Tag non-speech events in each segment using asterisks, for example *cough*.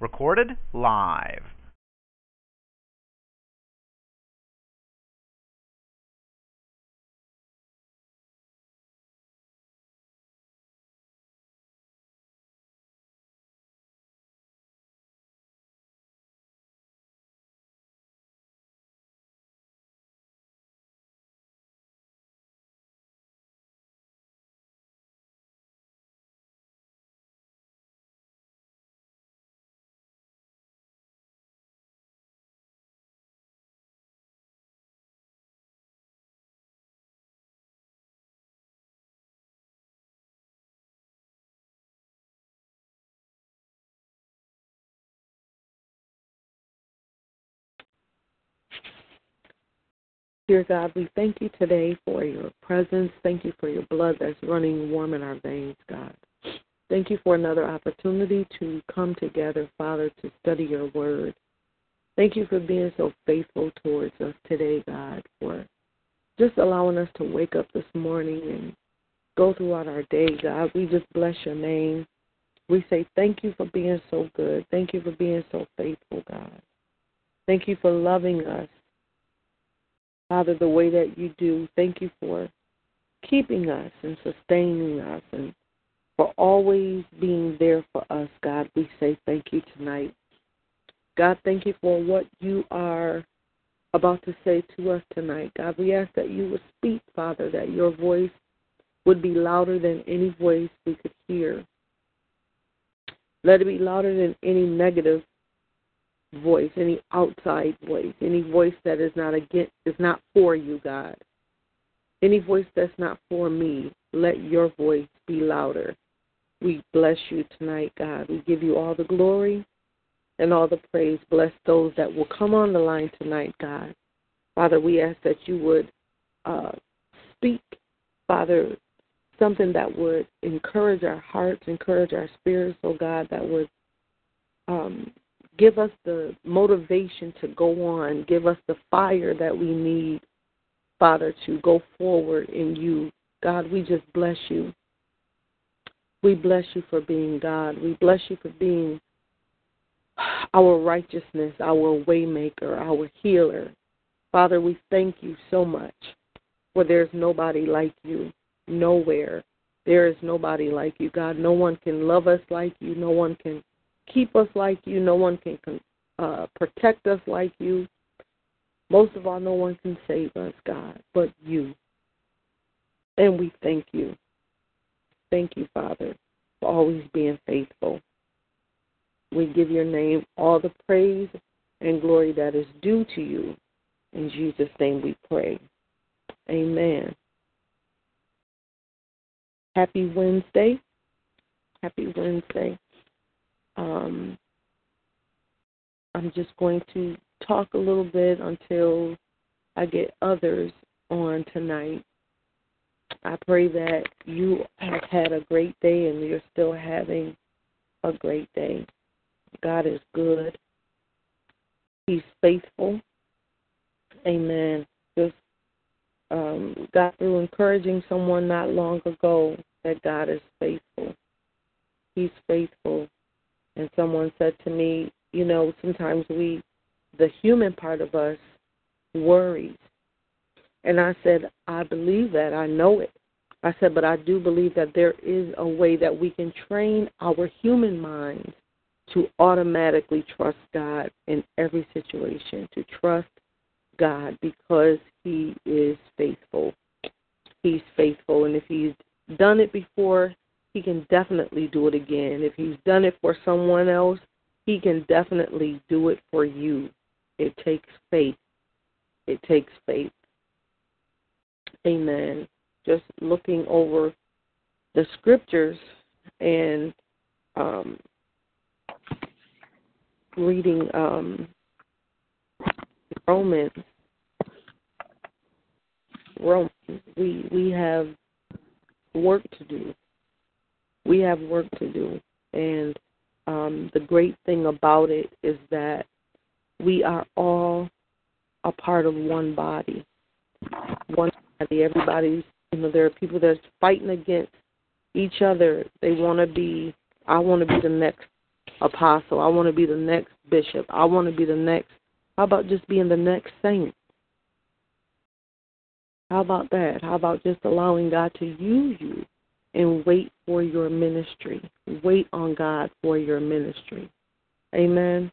Recorded live. Dear God, we thank you today for your presence. Thank you for your blood that's running warm in our veins, God. Thank you for another opportunity to come together, Father, to study your word. Thank you for being so faithful towards us today, God, for just allowing us to wake up this morning and go throughout our day, God. We just bless your name. We say thank you for being so good. Thank you for being so faithful, God. Thank you for loving us Father, the way that you do. Thank you for keeping us and sustaining us and for always being there for us, God. We say thank you tonight. God, thank you for what you are about to say to us tonight. God, we ask that you would speak, Father, that your voice would be louder than any voice we could hear. Let it be louder than any negative voice, any outside voice, any voice that is not against is not for you, God. Any voice that's not for me, let your voice be louder. We bless you tonight, God. We give you all the glory and all the praise. Bless those that will come on the line tonight, God. Father, we ask that you would uh, speak, Father, something that would encourage our hearts, encourage our spirits, oh God, that would um, Give us the motivation to go on. Give us the fire that we need, Father, to go forward in you. God, we just bless you. We bless you for being God. We bless you for being our righteousness, our waymaker, our healer. Father, we thank you so much for there's nobody like you nowhere. There is nobody like you, God. No one can love us like you. No one can keep us like you. No one can uh, protect us like you. Most of all, no one can save us, God, but you. And we thank you. Thank you, Father, for always being faithful. We give your name all the praise and glory that is due to you. In Jesus' name we pray. Amen. Happy Wednesday. Happy Wednesday. Um, I'm just going to talk a little bit until I get others on tonight. I pray that you have had a great day and you're still having a great day. God is good. He's faithful. Amen. Just um, got through encouraging someone not long ago that God is faithful. He's faithful. And someone said to me, you know, sometimes we, the human part of us, worries. And I said, I believe that. I know it. I said, but I do believe that there is a way that we can train our human minds to automatically trust God in every situation, to trust God because He is faithful. He's faithful. And if He's done it before, he can definitely do it again. If he's done it for someone else, he can definitely do it for you. It takes faith. It takes faith. Amen. Just looking over the scriptures and um, reading um, Romans. Romans. We we have work to do we have work to do. And um, the great thing about it is that we are all a part of one body. One body. Everybody's, you know, there are people that's fighting against each other. They want to be, I want to be the next apostle. I want to be the next bishop. I want to be the next. How about just being the next saint? How about that? How about just allowing God to use you and wait for your ministry? Wait on God for your ministry. Amen.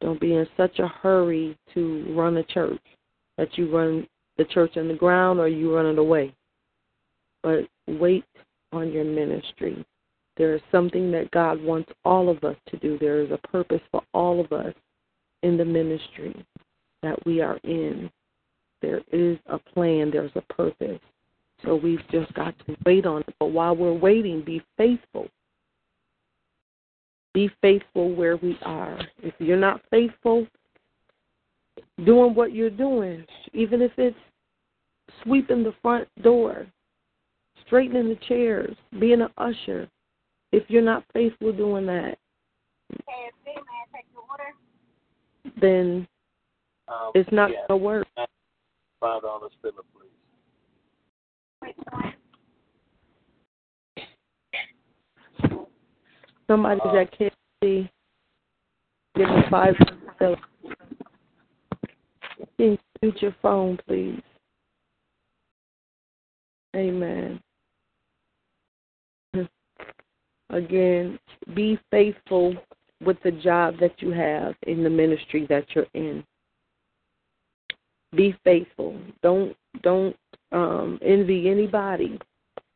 Don't be in such a hurry to run a church that you run the church in the ground or you run it away. But wait on your ministry. There is something that God wants all of us to do. There is a purpose for all of us in the ministry that we are in. There is a plan, there's a purpose. So we've just got to wait on it. But while we're waiting, be faithful. Be faithful where we are. If you're not faithful, doing what you're doing, even if it's sweeping the front door, straightening the chairs, being an usher, if you're not faithful doing that, then Um, it's not going to work. Five dollars please. Somebody's Uh, at KFC. Give me five. Can you mute your phone, please? Amen. Again, be faithful with the job that you have in the ministry that you're in. Be faithful. Don't don't um, envy anybody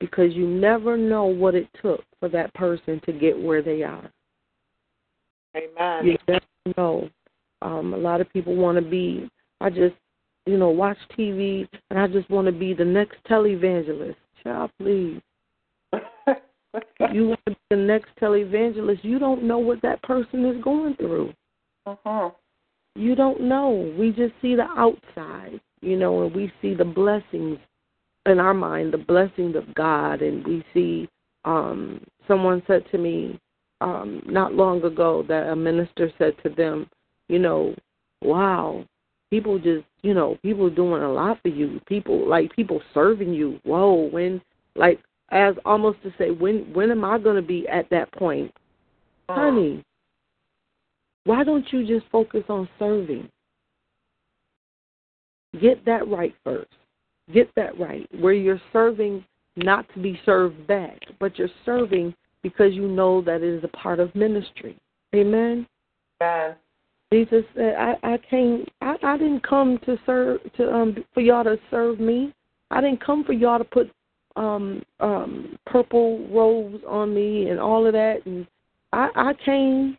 because you never know what it took for that person to get where they are. Amen. You never know. Um, a lot of people want to be. I just, you know, watch TV, and I just want to be the next televangelist. Child, please. *laughs* You want to be the next televangelist. You don't know what that person is going through. uh-huh. You don't know. We just see the outside, you know, and we see the blessings in our mind, the blessings of God, and we see. Um, someone said to me um, not long ago that a minister said to them, you know, wow, people just, you know, people doing a lot for you. People like people serving you. Whoa, when like as almost to say, when when am I going to be at that point, honey? Why don't you just focus on serving? Get that right first. Get that right. Where you're serving not to be served back, but you're serving because you know that it is a part of ministry. Amen. Amen. Jesus said, "I I came. I I didn't come to serve to um for y'all to serve me. I didn't come for y'all to put um um purple robes on me and all of that. And I I came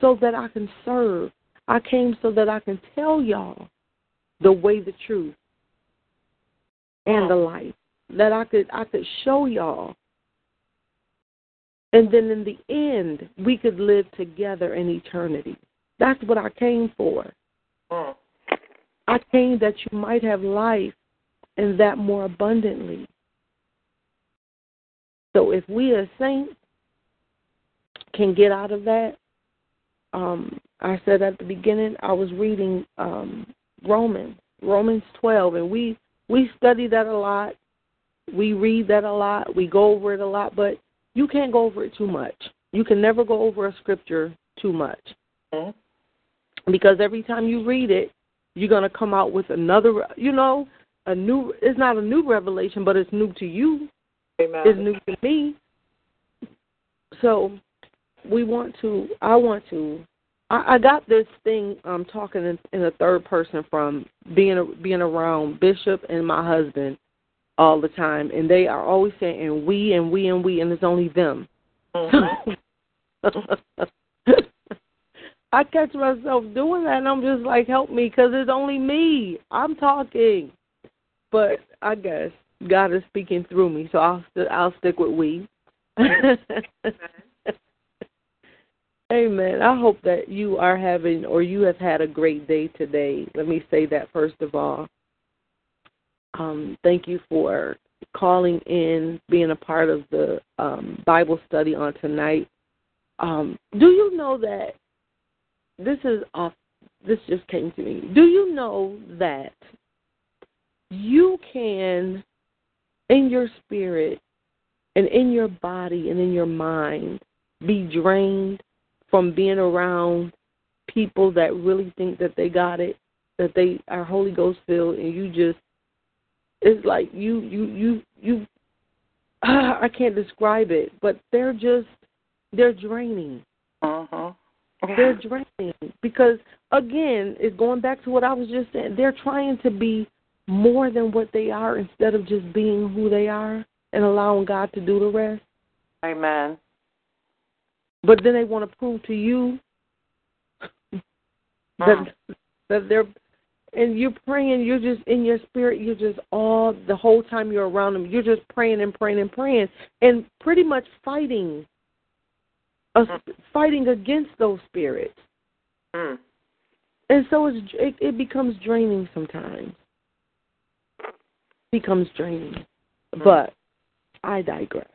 so that I can serve. I came so that I can tell y'all the way, the truth, and the life. That I could I could show y'all. And then in the end, we could live together in eternity. That's what I came for. Mm. I came that you might have life and that more abundantly. So if we as saints can get out of that, um, I said at the beginning I was reading um, Romans, Romans 12, and we we study that a lot. We read that a lot. We go over it a lot, but you can't go over it too much. You can never go over a scripture too much Mm. because every time you read it, you're going to come out with another, you know, a new, it's not a new revelation, but it's new to you. Amen. It's new to me. So we want to, I want to, I, I got this thing, I'm talking in, in the third person from being, a, being around Bishop and my husband all the time, and they are always saying, and we, and we, and we, and it's only them. Mhm. *laughs* I catch myself doing that, and I'm just like, help me, because it's only me. I'm talking, but I guess God is speaking through me, so I'll st- I'll stick with we. *laughs* Amen. I hope that you are having, or you have had a great day today. Let me say that first of all. Um, thank you for calling in, being a part of the um, Bible study on tonight. Um, do you know that this is off? This just came to me. Do you know that you can, in your spirit and in your body and in your mind, be drained from being around people that really think that they got it, that they are Holy Ghost filled, and you just it's like you you you you uh, *sighs* I can't describe it, but they're just they're draining. Uh-huh. They're draining because again, it's going back to what I was just saying. They're trying to be more than what they are instead of just being who they are and allowing God to do the rest. Amen. But then they want to prove to you that that they're and you're praying, you're just in your spirit, you're just all the whole time you're around them, you're just praying and praying and praying and pretty much fighting uh, fighting against those spirits. Mm. And so it's, it, it becomes draining sometimes. becomes draining. But I digress.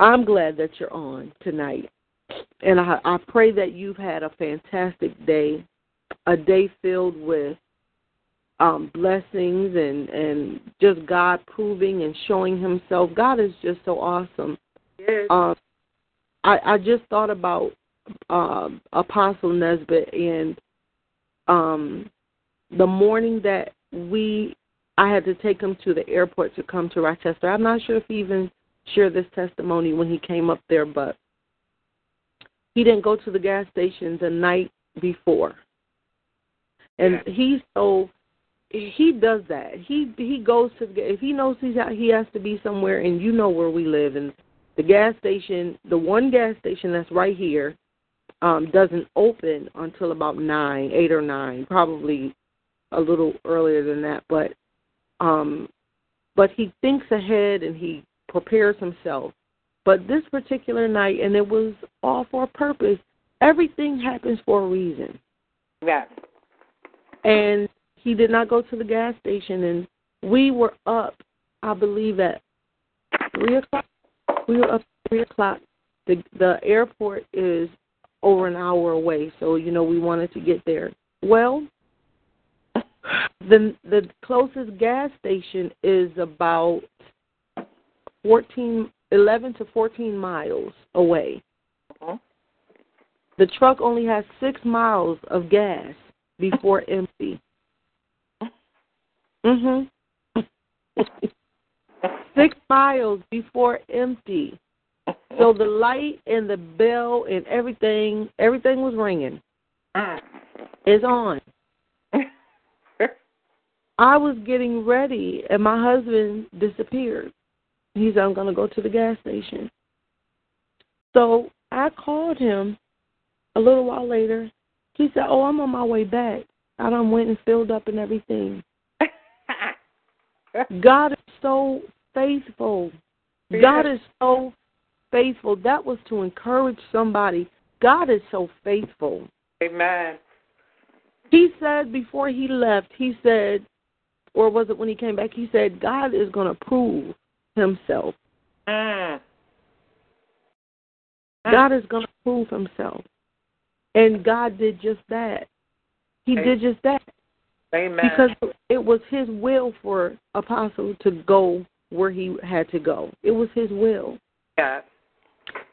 I'm glad that you're on tonight. And I, I pray that you've had a fantastic day, a day filled with um, blessings and, and just God proving and showing Himself. God is just so awesome. Yes. Um, I, I just thought about um, Apostle Nesbitt and um, the morning that we I had to take him to the airport to come to Rochester. I'm not sure if he even shared this testimony when he came up there, but he didn't go to the gas station the night before. And Yeah. he's so he does that. He he goes to the if he knows he's out, he has to be somewhere and you know where we live and the gas station, the one gas station that's right here, um, doesn't open until about nine, eight or nine, probably a little earlier than that. But um, but he thinks ahead and he prepares himself. But this particular night, and it was all for a purpose. Everything happens for a reason. Yes. And he did not go to the gas station, and we were up, I believe, at three o'clock. We were up at three o'clock. The the airport is over an hour away, so you know we wanted to get there. Well, the the closest gas station is about fourteen, eleven to fourteen miles away. Mhm. The truck only has six miles of gas before *laughs* empty. Mhm. *laughs* six miles before empty. So the light and the bell and everything, everything was ringing. Mm. Is on. *laughs* I was getting ready, and my husband disappeared. He said, I'm going to go to the gas station. So I called him a little while later. He said, Oh, I'm on my way back. I done went and filled up and everything. *laughs* God is so faithful. God is so faithful. That was to encourage somebody. God is so faithful. Amen. He said before he left, he said, or was it when he came back? He said, God is going to prove himself. Mm. God is going to prove himself. And God did just that. He Amen. did just that Amen. because it was his will for Apostle to go where he had to go. It was his will. yes.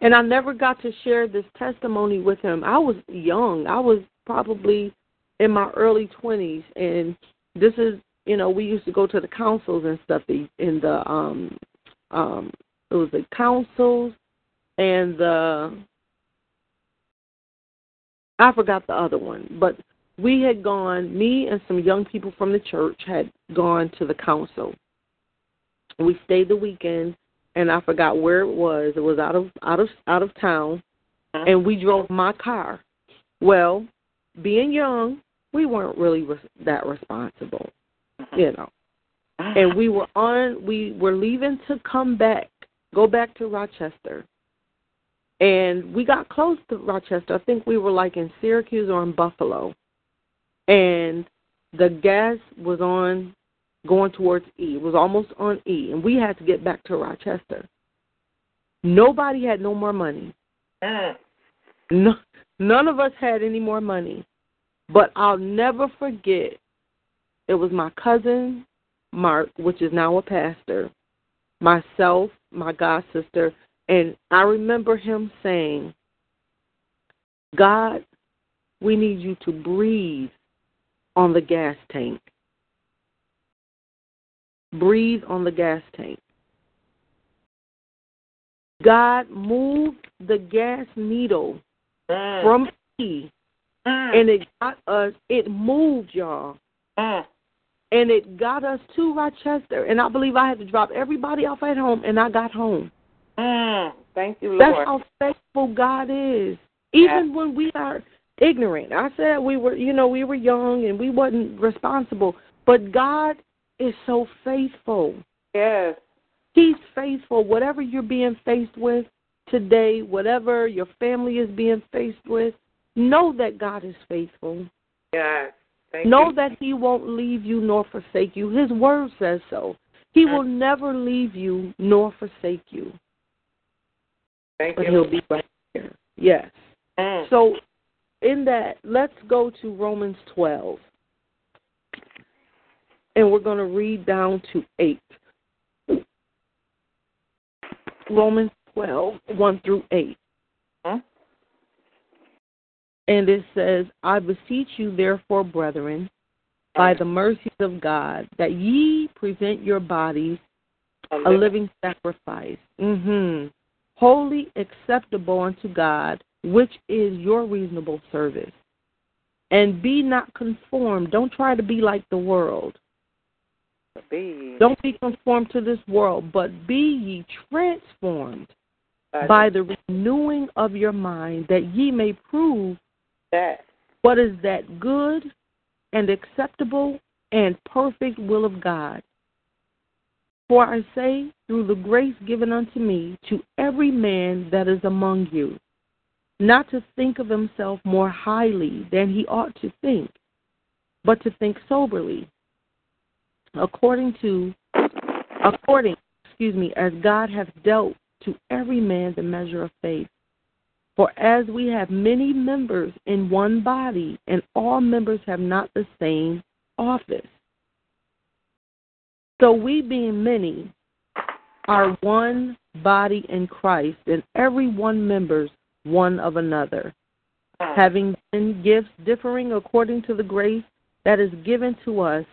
And I never got to share this testimony with him. I was young. I was probably in my early 20s and this is, you know, we used to go to the councils and stuff in the um um it was the councils and the I forgot the other one, but we had gone me and some young people from the church had gone to the council. We stayed the weekend and I forgot where it was. It was out of out of out of town, and we drove my car. Well, being young, we weren't really res- that responsible, you know. And we were on. We were leaving to come back, go back to Rochester, and we got close to Rochester. I think we were like in Syracuse or in Buffalo, and the gas was on going towards E. It was almost on E, and we had to get back to Rochester. Nobody had no more money. Mm. No, none of us had any more money. But I'll never forget. It was my cousin Mark, which is now a pastor, myself, my god sister, and I remember him saying, God, we need you to breathe on the gas tank. Breathe on the gas tank. God, move the gas needle Mm. from E, Mm. and it got us, it moved, y'all. Mm. And it got us to Rochester. And I believe I had to drop everybody off at home, and I got home. Mm. Thank you, That's how faithful God is. Even when we are ignorant. I said we were, you know, we were young and we wasn't responsible, but God is so faithful. Yes. He's faithful. Whatever you're being faced with today, whatever your family is being faced with, know that God is faithful. Yes. Thank Know you. that He won't leave you nor forsake you. His word says so. He Mm. will never leave you nor forsake you. Thank But you. He'll be right there. Yes. Mm. So, in that, let's go to Romans 12. And we're going to read down to 8. Romans 12, 1 through 8. Hmm? And it says, I beseech you, therefore, brethren, by the mercies of God, that ye present your bodies a living sacrifice, hmm holy acceptable unto God, which is your reasonable service. And be not conformed. Don't try to be like the world. Be Don't be conformed to this world, but be ye transformed by the renewing of your mind, that ye may prove that. what is that good and acceptable and perfect will of God. For I say, through the grace given unto me, to every man that is among you, not to think of himself more highly than he ought to think, but to think soberly, according to, according, excuse me, as God hath dealt to every man the measure of faith. For as we have many members in one body, and all members have not the same office. So we being many are one body in Christ, and every one members one of another, having then gifts differing according to the grace that is given to us,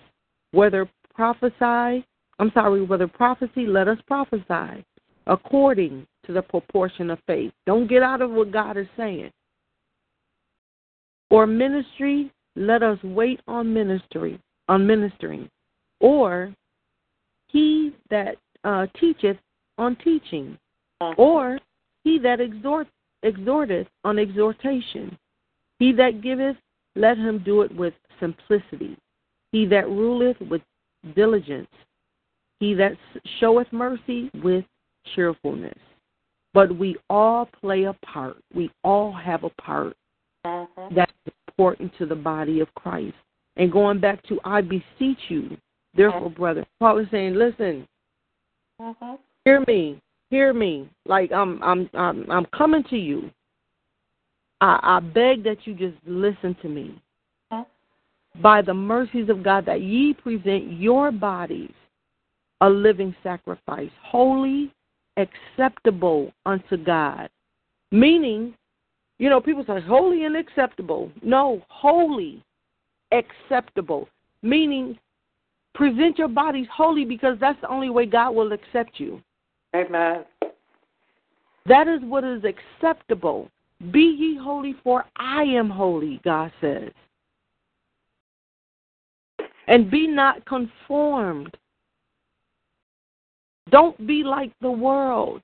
whether prophesy, I'm sorry, whether prophecy, let us prophesy according to the proportion of faith. Don't get out of what God is saying. Or ministry, let us wait on ministry, on ministering. Or he that uh, teacheth on teaching. Or he that exhort, exhorteth on exhortation. He that giveth, let him do it with simplicity. He that ruleth with diligence. He that showeth mercy with cheerfulness. But we all play a part. We all have a part Mhm. that's important to the body of Christ. And going back to, I beseech you, therefore, brother, Paul is saying, listen, Mhm. hear me, hear me. Like I'm, I'm, I'm, I'm coming to you. I, I beg that you just listen to me. By the mercies of God, that ye present your bodies a living sacrifice, holy, acceptable unto God. Meaning, you know, people say holy and acceptable. No, holy, acceptable. Meaning, present your bodies holy because that's the only way God will accept you. Amen. That is what is acceptable. Be ye holy, for I am holy, God says. And be not conformed. Don't be like the world.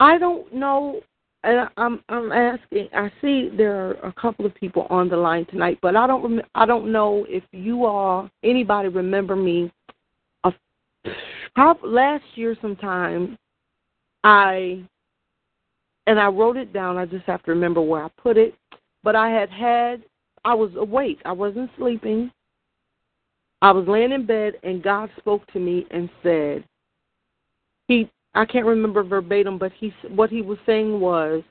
I don't know, and I'm I'm asking. I see there are a couple of people on the line tonight, but I don't I don't know if you all anybody remember me. A, last year sometime, I and I wrote it down. I just have to remember where I put it. But I had had, I was awake. I wasn't sleeping. I was laying in bed, and God spoke to me and said, He, I can't remember verbatim, but he, what he was saying was,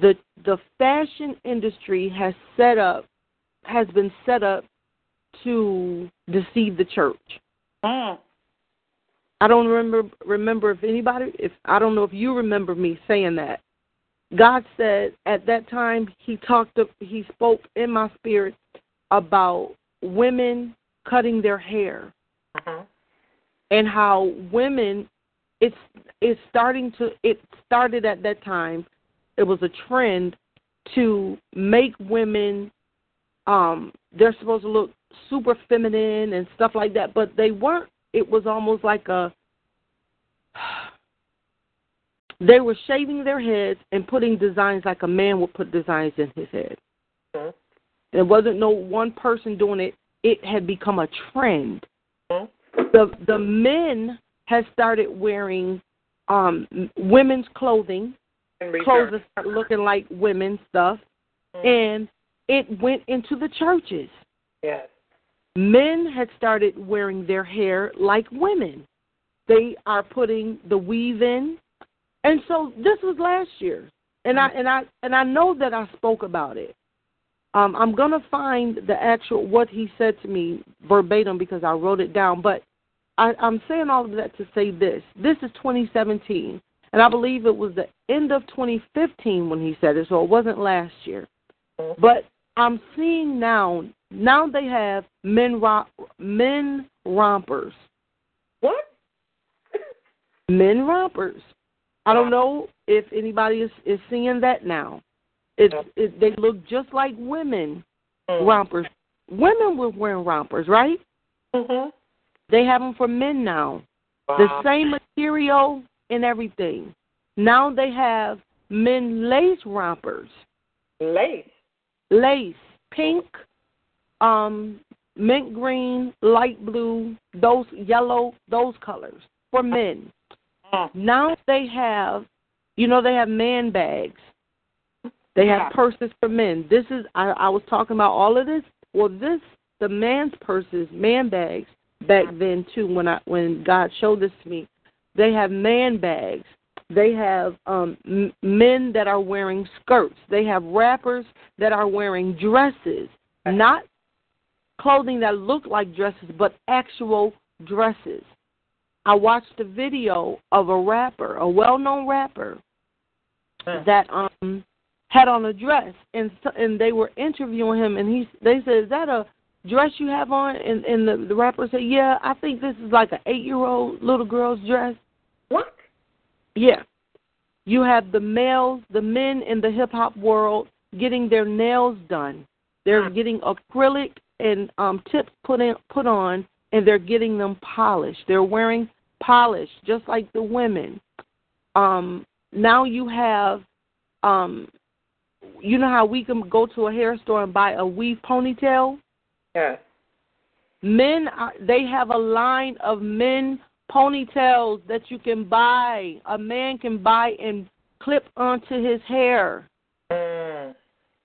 the the fashion industry has set up, has been set up to deceive the church. Mm. I don't remember remember if anybody if I don't know if you remember me saying that. God said at that time he talked he spoke in my spirit about women cutting their hair Uh-huh. and how women it's it's starting to it started at that time. It was a trend to make women um they're supposed to look super feminine and stuff like that but they weren't. It was almost like a *sighs* they were shaving their heads and putting designs like a man would put designs in his head. Mhm. there wasn't no one person doing it. It had become a trend. Mhm. the the men had started wearing um women's clothing. Clothes that start looking like women's stuff. Mhm. and it went into the churches. Yes. men had started wearing their hair like women. They are putting the weave in. And so this was last year. And i and i and i know that i spoke about it. Um i'm going to find the actual what he said to me verbatim because i wrote it down. But I, i'm saying all of that to say this this is 2017 and i believe it was the end of 2015 when he said it so it wasn't last year but i'm seeing now now they have men romp, men rompers What? men rompers. I don't know if anybody is is seeing that now. It's it, they look just like women Mm. rompers. Women were wearing rompers, right? Mhm. They have them for men now. The same material and everything. Now they have men lace rompers, Lace. lace, pink, um, mint green, light blue, those yellow, those colors for men. Mm. Now they have, you know, they have man bags. They have Yeah. purses for men. This is I, I was talking about all of this. Well, this the man's purses, man bags back then too. When I when God showed this to me, they have man bags. They have um m- men that are wearing skirts. They have rappers that are wearing dresses, not clothing that look like dresses, but actual dresses. I watched a video of a rapper, a well-known rapper, that um had on a dress, and and they were interviewing him, and he they said, "Is that a dress you have on?" And and the, the rapper said, "Yeah, I think this is like an eight-year-old little girl's dress." What? Yeah, you have the males, the men in the hip hop world getting their nails done. They're Mm. getting acrylic and um tips put in put on, and they're getting them polished. They're wearing polish just like the women. Um, now you have, um, you know how we can go to a hair store and buy a weave ponytail. Yes. Men, are, they have a line of men ponytails that you can buy. A man can buy and clip onto his hair. Mm.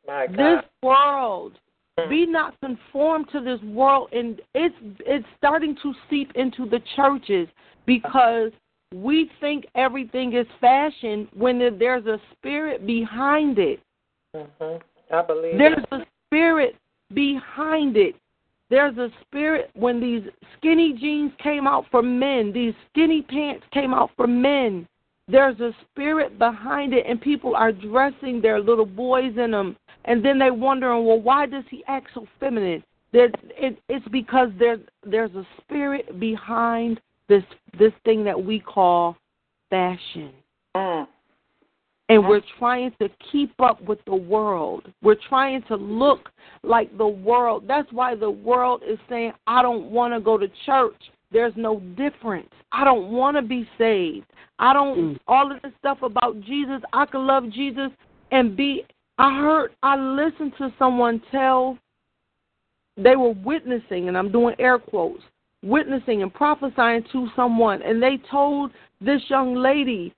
My God. This world, Mm. be not conformed to this world, and it's it's starting to seep into the churches because we think everything is fashion when there's a spirit behind it. Mhm. I believe There's a spirit behind it. There's a spirit when these skinny jeans came out for men, these skinny pants came out for men. There's a spirit behind it, and people are dressing their little boys in them, and then they wondering, well, why does he act so feminine? It, it's because there's there's a spirit behind this this thing that we call fashion Mm. And we're trying to keep up with the world. We're trying to look like the world. That's why the world is saying, I don't want to go to church. There's no difference. I don't want to be saved. I don't, Mm. all of this stuff about Jesus, I could love Jesus and be. I heard, I listened to someone tell, they were witnessing, and I'm doing air quotes, witnessing and prophesying to someone, and they told this young lady,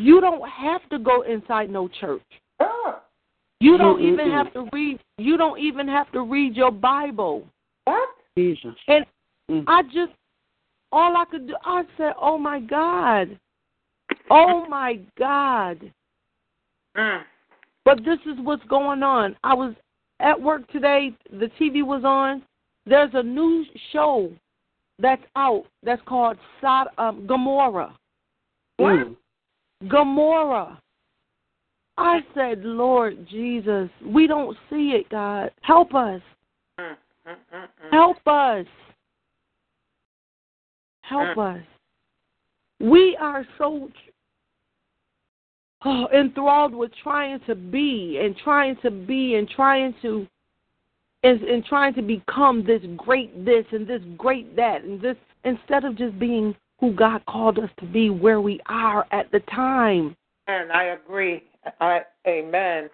you don't have to go inside no church. Ah. You don't Mm-mm-mm. even have to read. You don't even have to read your Bible. What? Jesus. And Mm. I just, all I could do, I said, "Oh my God, oh my God." Mm. But this is what's going on. I was at work today. The TV was on. There's a new show that's out that's called Sod- um, Gomorrah. Mm. Gomorrah. I said, Lord Jesus, we don't see it, God. Help us. Mm, mm, mm, mm. Help us. Help us. We are so oh, enthralled with trying to be and trying to be and trying to and, and trying to become this great this and this great that and this instead of just being who God called us to be where we are at the time. And I agree. I amen.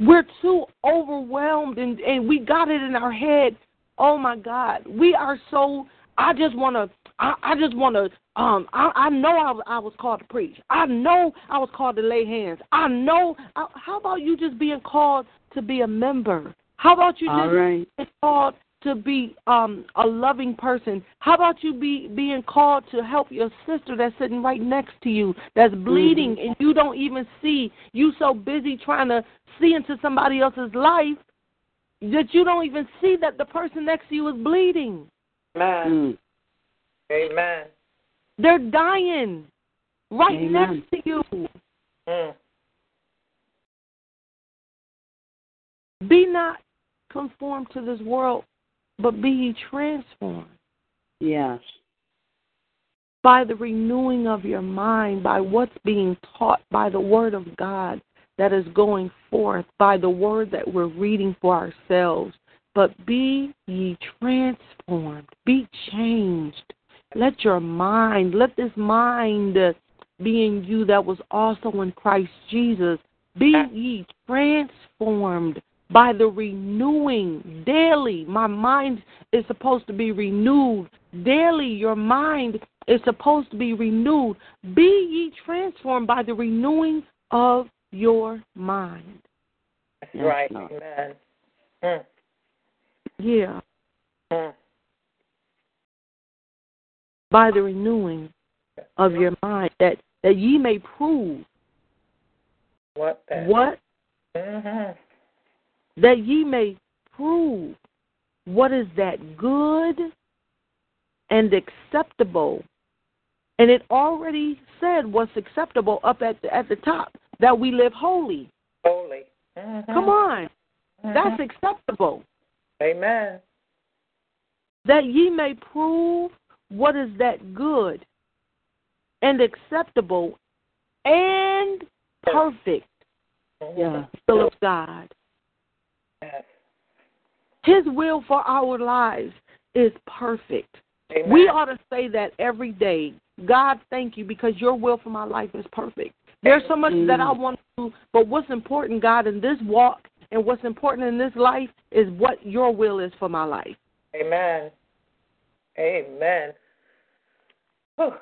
We're too overwhelmed and, and we got it in our head. Oh my God. We are so I just wanna I, I just wanna um I, I know I, I was called to preach. I know I was called to lay hands. I know I, how about you just being called to be a member? How about you All just right. being called to be um a loving person? How about you be being called to help your sister that's sitting right next to you that's bleeding and you don't even see? You so busy trying to see into somebody else's life that you don't even see that the person next to you is bleeding. Amen. Mm. Amen. They're dying right Amen. next to you. Mm. Be not conformed to this world, but be ye transformed Yes. by the renewing of your mind, by what's being taught, by the word of God that is going forth, by the word that we're reading for ourselves. But be ye transformed, be changed. Let your mind, let this mind be in you that was also in Christ Jesus. Be ye transformed by the renewing daily. My mind is supposed to be renewed. Daily, your mind is supposed to be renewed. Be ye transformed by the renewing of your mind. That's Yes, right. Lord. Amen. Mm. Yeah, Mm. by the renewing of your mind, that, that ye may prove What that? what Mm-hmm. That ye may prove what is that good and acceptable. And it already said what's acceptable up at the, at the top that we live holy. Holy. Mm-hmm. Come on, Mhm. that's acceptable. Amen. That ye may prove what is that good and acceptable and perfect Mhm. Yeah. will of God. Yes. His will for our lives is perfect. Amen. We ought to say that every day. God, thank you because your will for my life is perfect. There's so much that I mm. want to do, but what's important, God, in this walk and what's important in this life is what your will is for my life. Amen. Amen. Whew.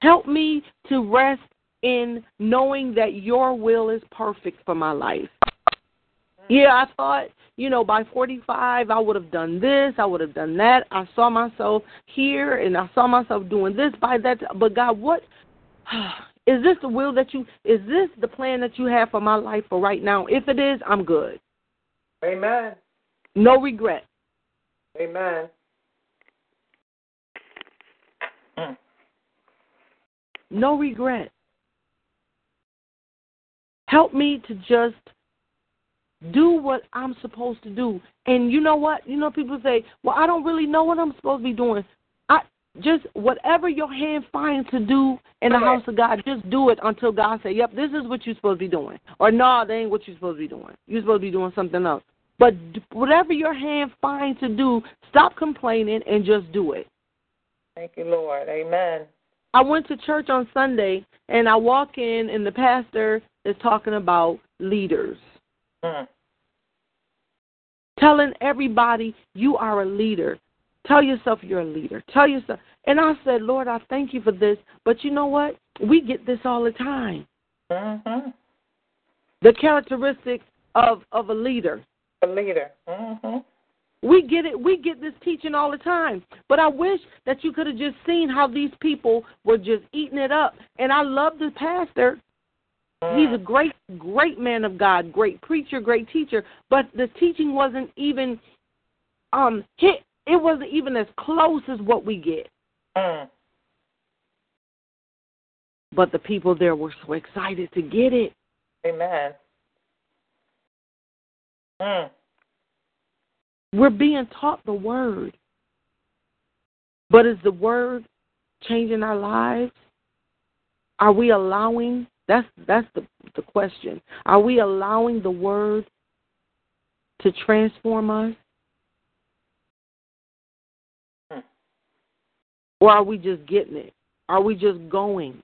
Help me to rest in knowing that your will is perfect for my life. Yeah, I thought, you know, by 45, I would have done this, I would have done that. I saw myself here and I saw myself doing this by that. But God, what *sighs* is this the will that you, is this the plan that you have for my life for right now? If it is, I'm good. Amen. No regret. Amen. Mm. No regret. Help me to just do what I'm supposed to do. And you know what? You know, people say, well, I don't really know what I'm supposed to be doing. I just whatever your hand finds to do in the Okay. house of God, just do it until God say, "Yep, this is what you're supposed to be doing," or "No, that ain't what you're supposed to be doing. You're supposed to be doing something else." But whatever your hand finds to do, stop complaining and just do it. Thank you, Lord. Amen. I went to church on Sunday and I walk in and the pastor is talking about leaders, Mm. telling everybody you are a leader. Tell yourself you're a leader. Tell yourself. And I said, Lord, I thank you for this. But you know what? We get this all the time. Mm-hmm. The characteristics of of a leader. A leader. Mm-hmm. We get it. We get this teaching all the time. But I wish that you could have just seen how these people were just eating it up. And I love the pastor. He's a great, great man of God, great preacher, great teacher. But the teaching wasn't even um hit. It wasn't even as close as what we get. Mm. but the people there were so excited to get it. Amen. Mm. We're being taught the word. But is the word changing our lives? Are we allowing that's that's the the question. Are we allowing the word to transform us? Hmm. Or are we just getting it? Are we just going?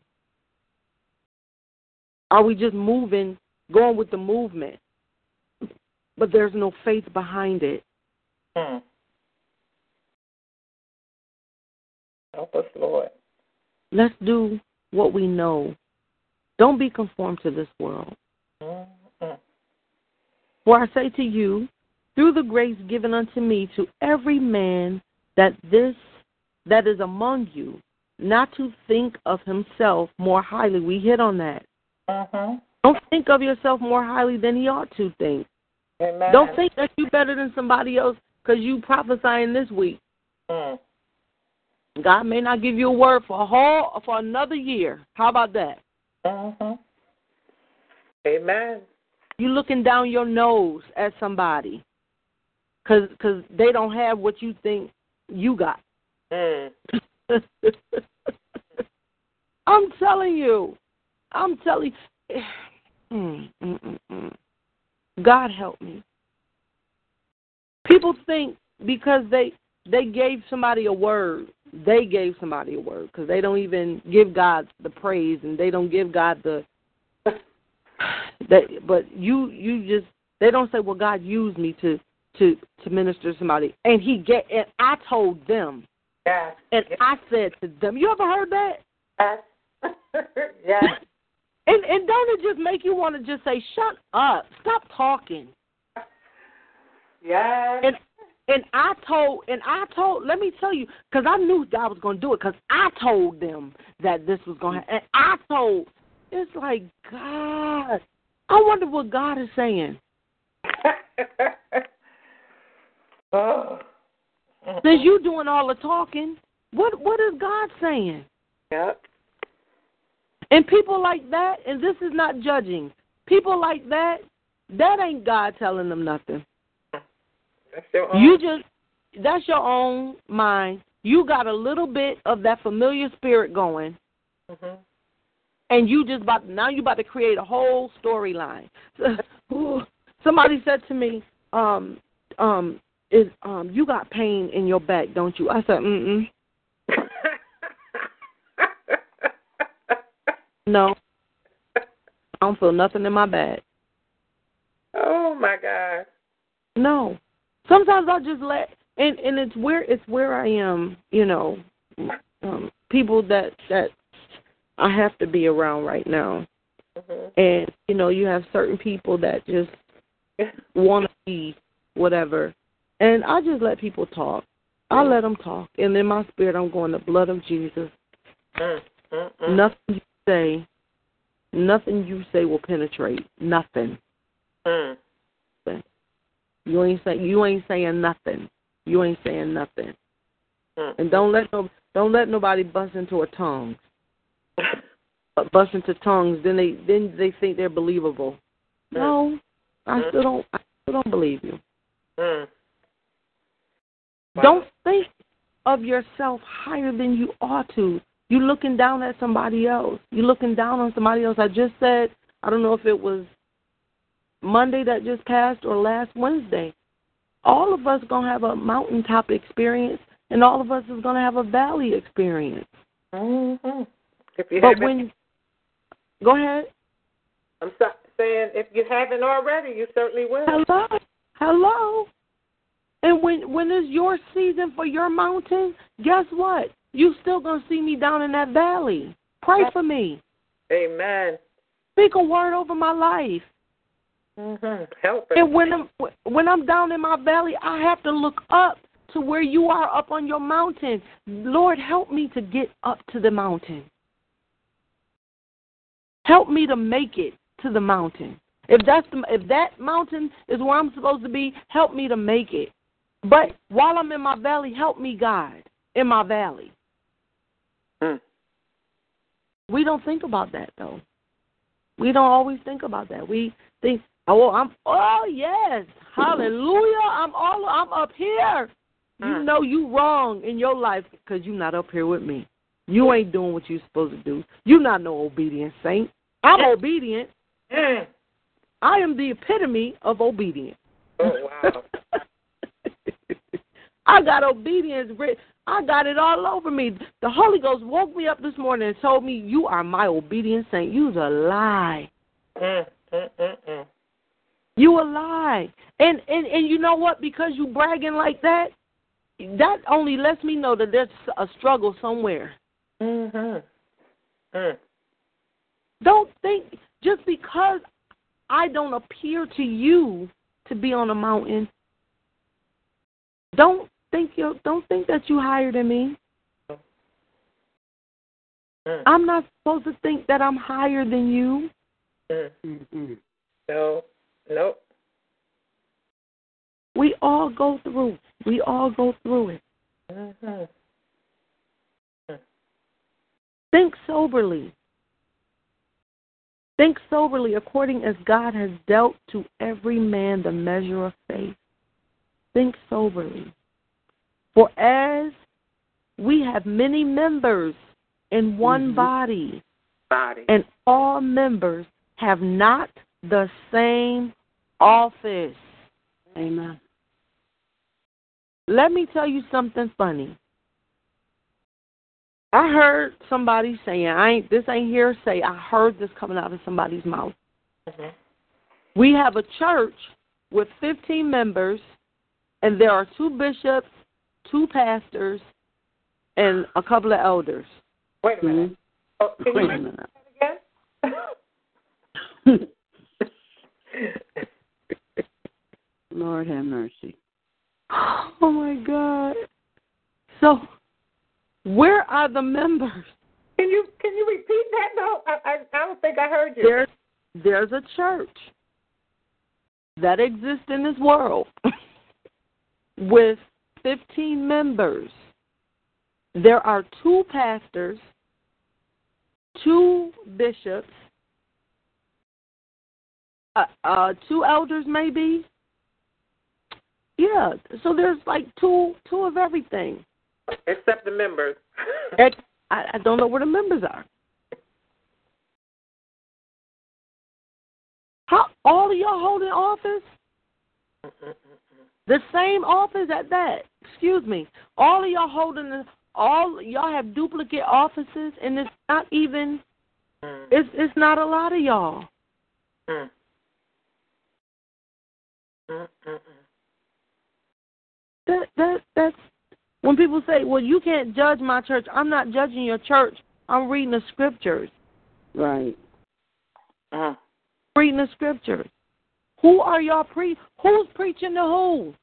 Are we just moving, going with the movement? But there's no faith behind it. Mm. Help us, Lord. Let's do what we know. Don't be conformed to this world. For I say to you, through the grace given unto me, to every man that this that is among you, not to think of himself more highly. We hit on that. Mm-hmm. Don't think of yourself more highly than he ought to think. Amen. Don't think that you're better than somebody else because you prophesying this week. Mm. God may not give you a word for a whole for another year. How about that? Mm-hmm. Amen. You looking down your nose at somebody because cause they don't have what you think you got. Mm. *laughs* I'm telling you. I'm telling. *sighs* Mm, mm, mm, mm. God help me. People think because they they gave somebody a word, they gave somebody a word because they don't even give God the praise and they don't give God the *sighs* that. But you you just they don't say, well, God used me to to to minister to somebody, and He get and I told them, Yes. and I said to them, you ever heard that? Yes. *laughs* yes. *laughs* And and don't it just make you want to just say, shut up, stop talking. Yes. And and I told and I told let me tell you because I knew God was going to do it because I told them that this was going to happen. And I told it's like God. I wonder what God is saying. *laughs* oh. Since you doing all the talking, what what is God saying? Yep. And people like that, and this is not judging. People like that, that ain't God telling them nothing. That's your own. You just that's your own mind. You got a little bit of that familiar spirit going, hmm and you just about now you about to create a whole storyline. *laughs* Somebody said to me, um, um, is um, you got pain in your back, don't you? I said, mm mm, *laughs* no, I don't feel nothing in my back. oh my God. No. Sometimes I just let and and it's where it's where I am, you know, um people that that I have to be around right now. hmm And you know, you have certain people that just want to be whatever. And I just let people talk. I let them talk. And in my spirit I'm going the blood of Jesus. mm mm Nothing you say nothing you say will penetrate. Nothing. Mm. You ain't say you ain't saying nothing. You ain't saying nothing. Mm. And don't let no don't let nobody bust into a tongue. But *laughs* bust into tongues, then they then they think they're believable. No, I still don't. I still don't believe you. Mm. Wow. Don't think of yourself higher than you ought to. You're looking down at somebody else. You're looking down on somebody else. I just said I don't know if it was Monday that just passed or last Wednesday. All of us gonna have a mountaintop experience, and all of us is gonna have a valley experience. Mm-hmm. If you But haven't, when go ahead. I'm so, saying if you haven't already, you certainly will. Hello. Hello. And when when it's your season for your mountain, guess what? You still gonna see me down in that valley. Pray for me. Amen. Speak a word over my life. Mm-hmm. Help. And when I'm when I'm down in my valley, I have to look up to where you are up on your mountain. Lord, help me to get up to the mountain. Help me to make it to the mountain. If that's the, if that mountain is where I'm supposed to be, help me to make it. But while I'm in my valley, help me, God, in my valley. Mm. we don't think about that though. We don't always think about that. We think, oh, I'm, oh yes, hallelujah, I'm all, I'm up here. You Mm. know you wrong in your life because you're not up here with me. You ain't doing what you're supposed to do. You're not no obedient saint. I'm obedient. Mm. I am the epitome of obedience. Oh, wow. *laughs* I got obedience. writ- I got it all over me. The Holy Ghost woke me up this morning and told me, "You are my obedient saint." You's a lie. Mm, mm, mm, mm. You a lie. And and and you know what? Because you bragging like that, that only lets me know that there's a struggle somewhere. Mhm. Mm. Don't think just because I don't appear to you to be on a mountain. Don't think you don't think that you higher than me. Mm. I'm not supposed to think that I'm higher than you. Mm. Mm-mm. No. Nope. We all go through. We all go through it. Mhm. Think soberly. Think soberly according as God has dealt to every man the measure of faith. Think soberly. For as we have many members in one Mhm. body, Body. and all members have not the same office. Amen. Let me tell you something funny. I heard somebody saying, I ain't this ain't hearsay. I heard this coming out of somebody's mouth. Mhm. We have a church with 15 members, and there are two bishops, two pastors, and a couple of elders. Wait a minute. Mhm. Oh, can Wait you a minute. *laughs* *laughs* that again? Lord have mercy. Oh my God! So, where are the members? Can you can you repeat that? No, I I, I don't think I heard you. There's there's a church that exists in this world *laughs* with 15 members. There are two pastors, two bishops, uh, uh, two elders, maybe. Yeah, so there's like two two of everything. Except the members. *laughs* I, I don't know where the members are. How all of y'all holding office? The same office at that. Excuse me. All of y'all holding the all y'all have duplicate offices and it's not even Mm. it's it's not a lot of y'all. Mm, mm. That that that's when people say, Well, you can't judge my church, I'm not judging your church. I'm reading the scriptures. Right. Mm. Reading the scriptures. Who are y'all pre who's preaching to who?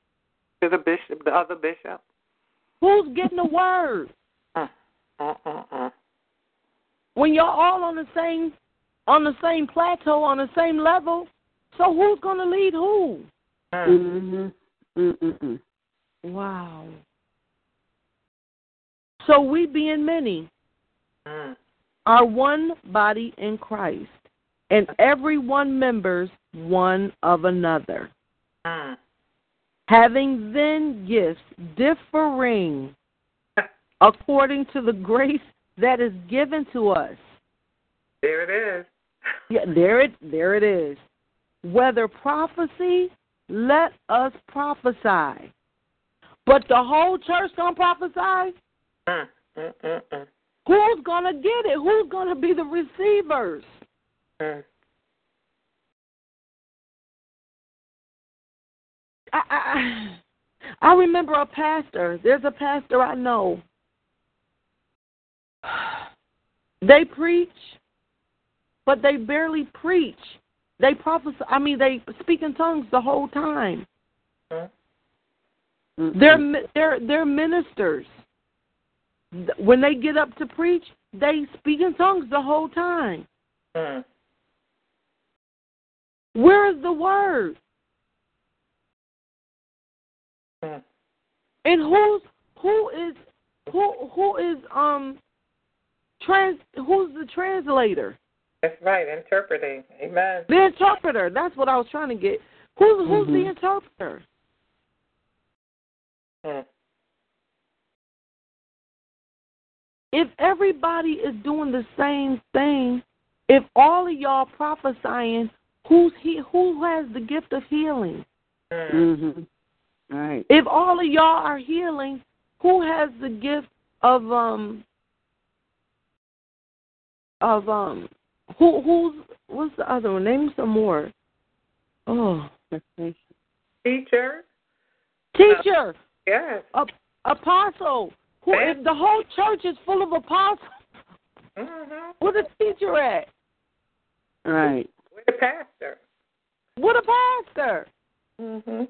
To the bishop, the other bishop. Who's getting the word? Mm, mm, mm. when you're all on the same on the same plateau, on the same level, so who's gonna lead who? Mm. Mm-hmm. Mm-mm. Wow. So we being many Mm. are one body in Christ, and every one members one of another. Mm. Having then gifts differing *laughs* according to the grace that is given to us. There it is. Yeah, there it there it is. Whether prophecy, let us prophesy. But the whole church don't prophesy? Mm. Mm, mm, mm. Who's gonna get it? Who's gonna be the receivers? I, I I remember a pastor. There's a pastor I know. They preach, but they barely preach. They prophesy. I mean, they speak in tongues the whole time. Mm. Mm-mm. They're they're they're ministers. When they get up to preach, they speak in tongues the whole time. Mm. Where is the word? Mm. And who's who is who who is um trans who's the translator? That's right. Interpreting. Amen. The interpreter. That's what I was trying to get. Who's who's the Mhm. interpreter? Hmm. If everybody is doing the same thing, if all of y'all prophesying, who's he? Who has the gift of healing? Mm. Mhm. Right. If all of y'all are healing, who has the gift of um of um who who's what's the other one? Name some more. Oh, Teacher. teacher, Yes. apostle. Who if the whole church is full of apostles, Mm-hmm. where the teacher at? Right. We're the pastor. What a pastor. Mm-hmm.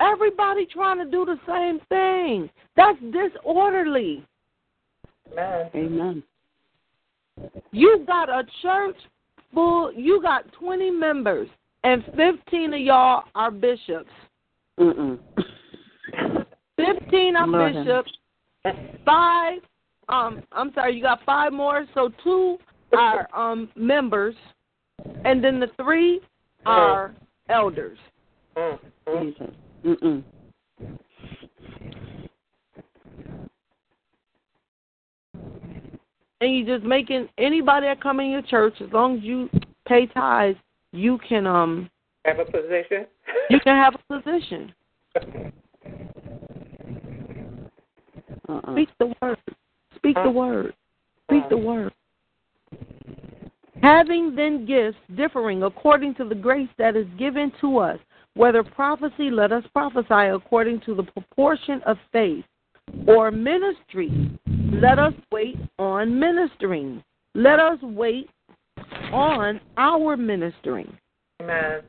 Everybody trying to do the same thing. That's disorderly. Amen. Amen. You got a church full, you got 20 members, and 15 of y'all are bishops. Mm-mm. 15 are Lord bishops, five, um, I'm sorry, you got five more, so two are um members, and then the three are elders. Mm-hmm. Jesus. Mm-mm. And you just making anybody that come in your church, as long as you pay tithes, you can um Have a position. you can have a position. *laughs* Uh-uh. Speak the word. Speak the word. Speak the word. Having then gifts differing according to the grace that is given to us, whether prophecy, let us prophesy according to the proportion of faith, or ministry, let us wait on ministering. Let us wait on our ministering. Amen.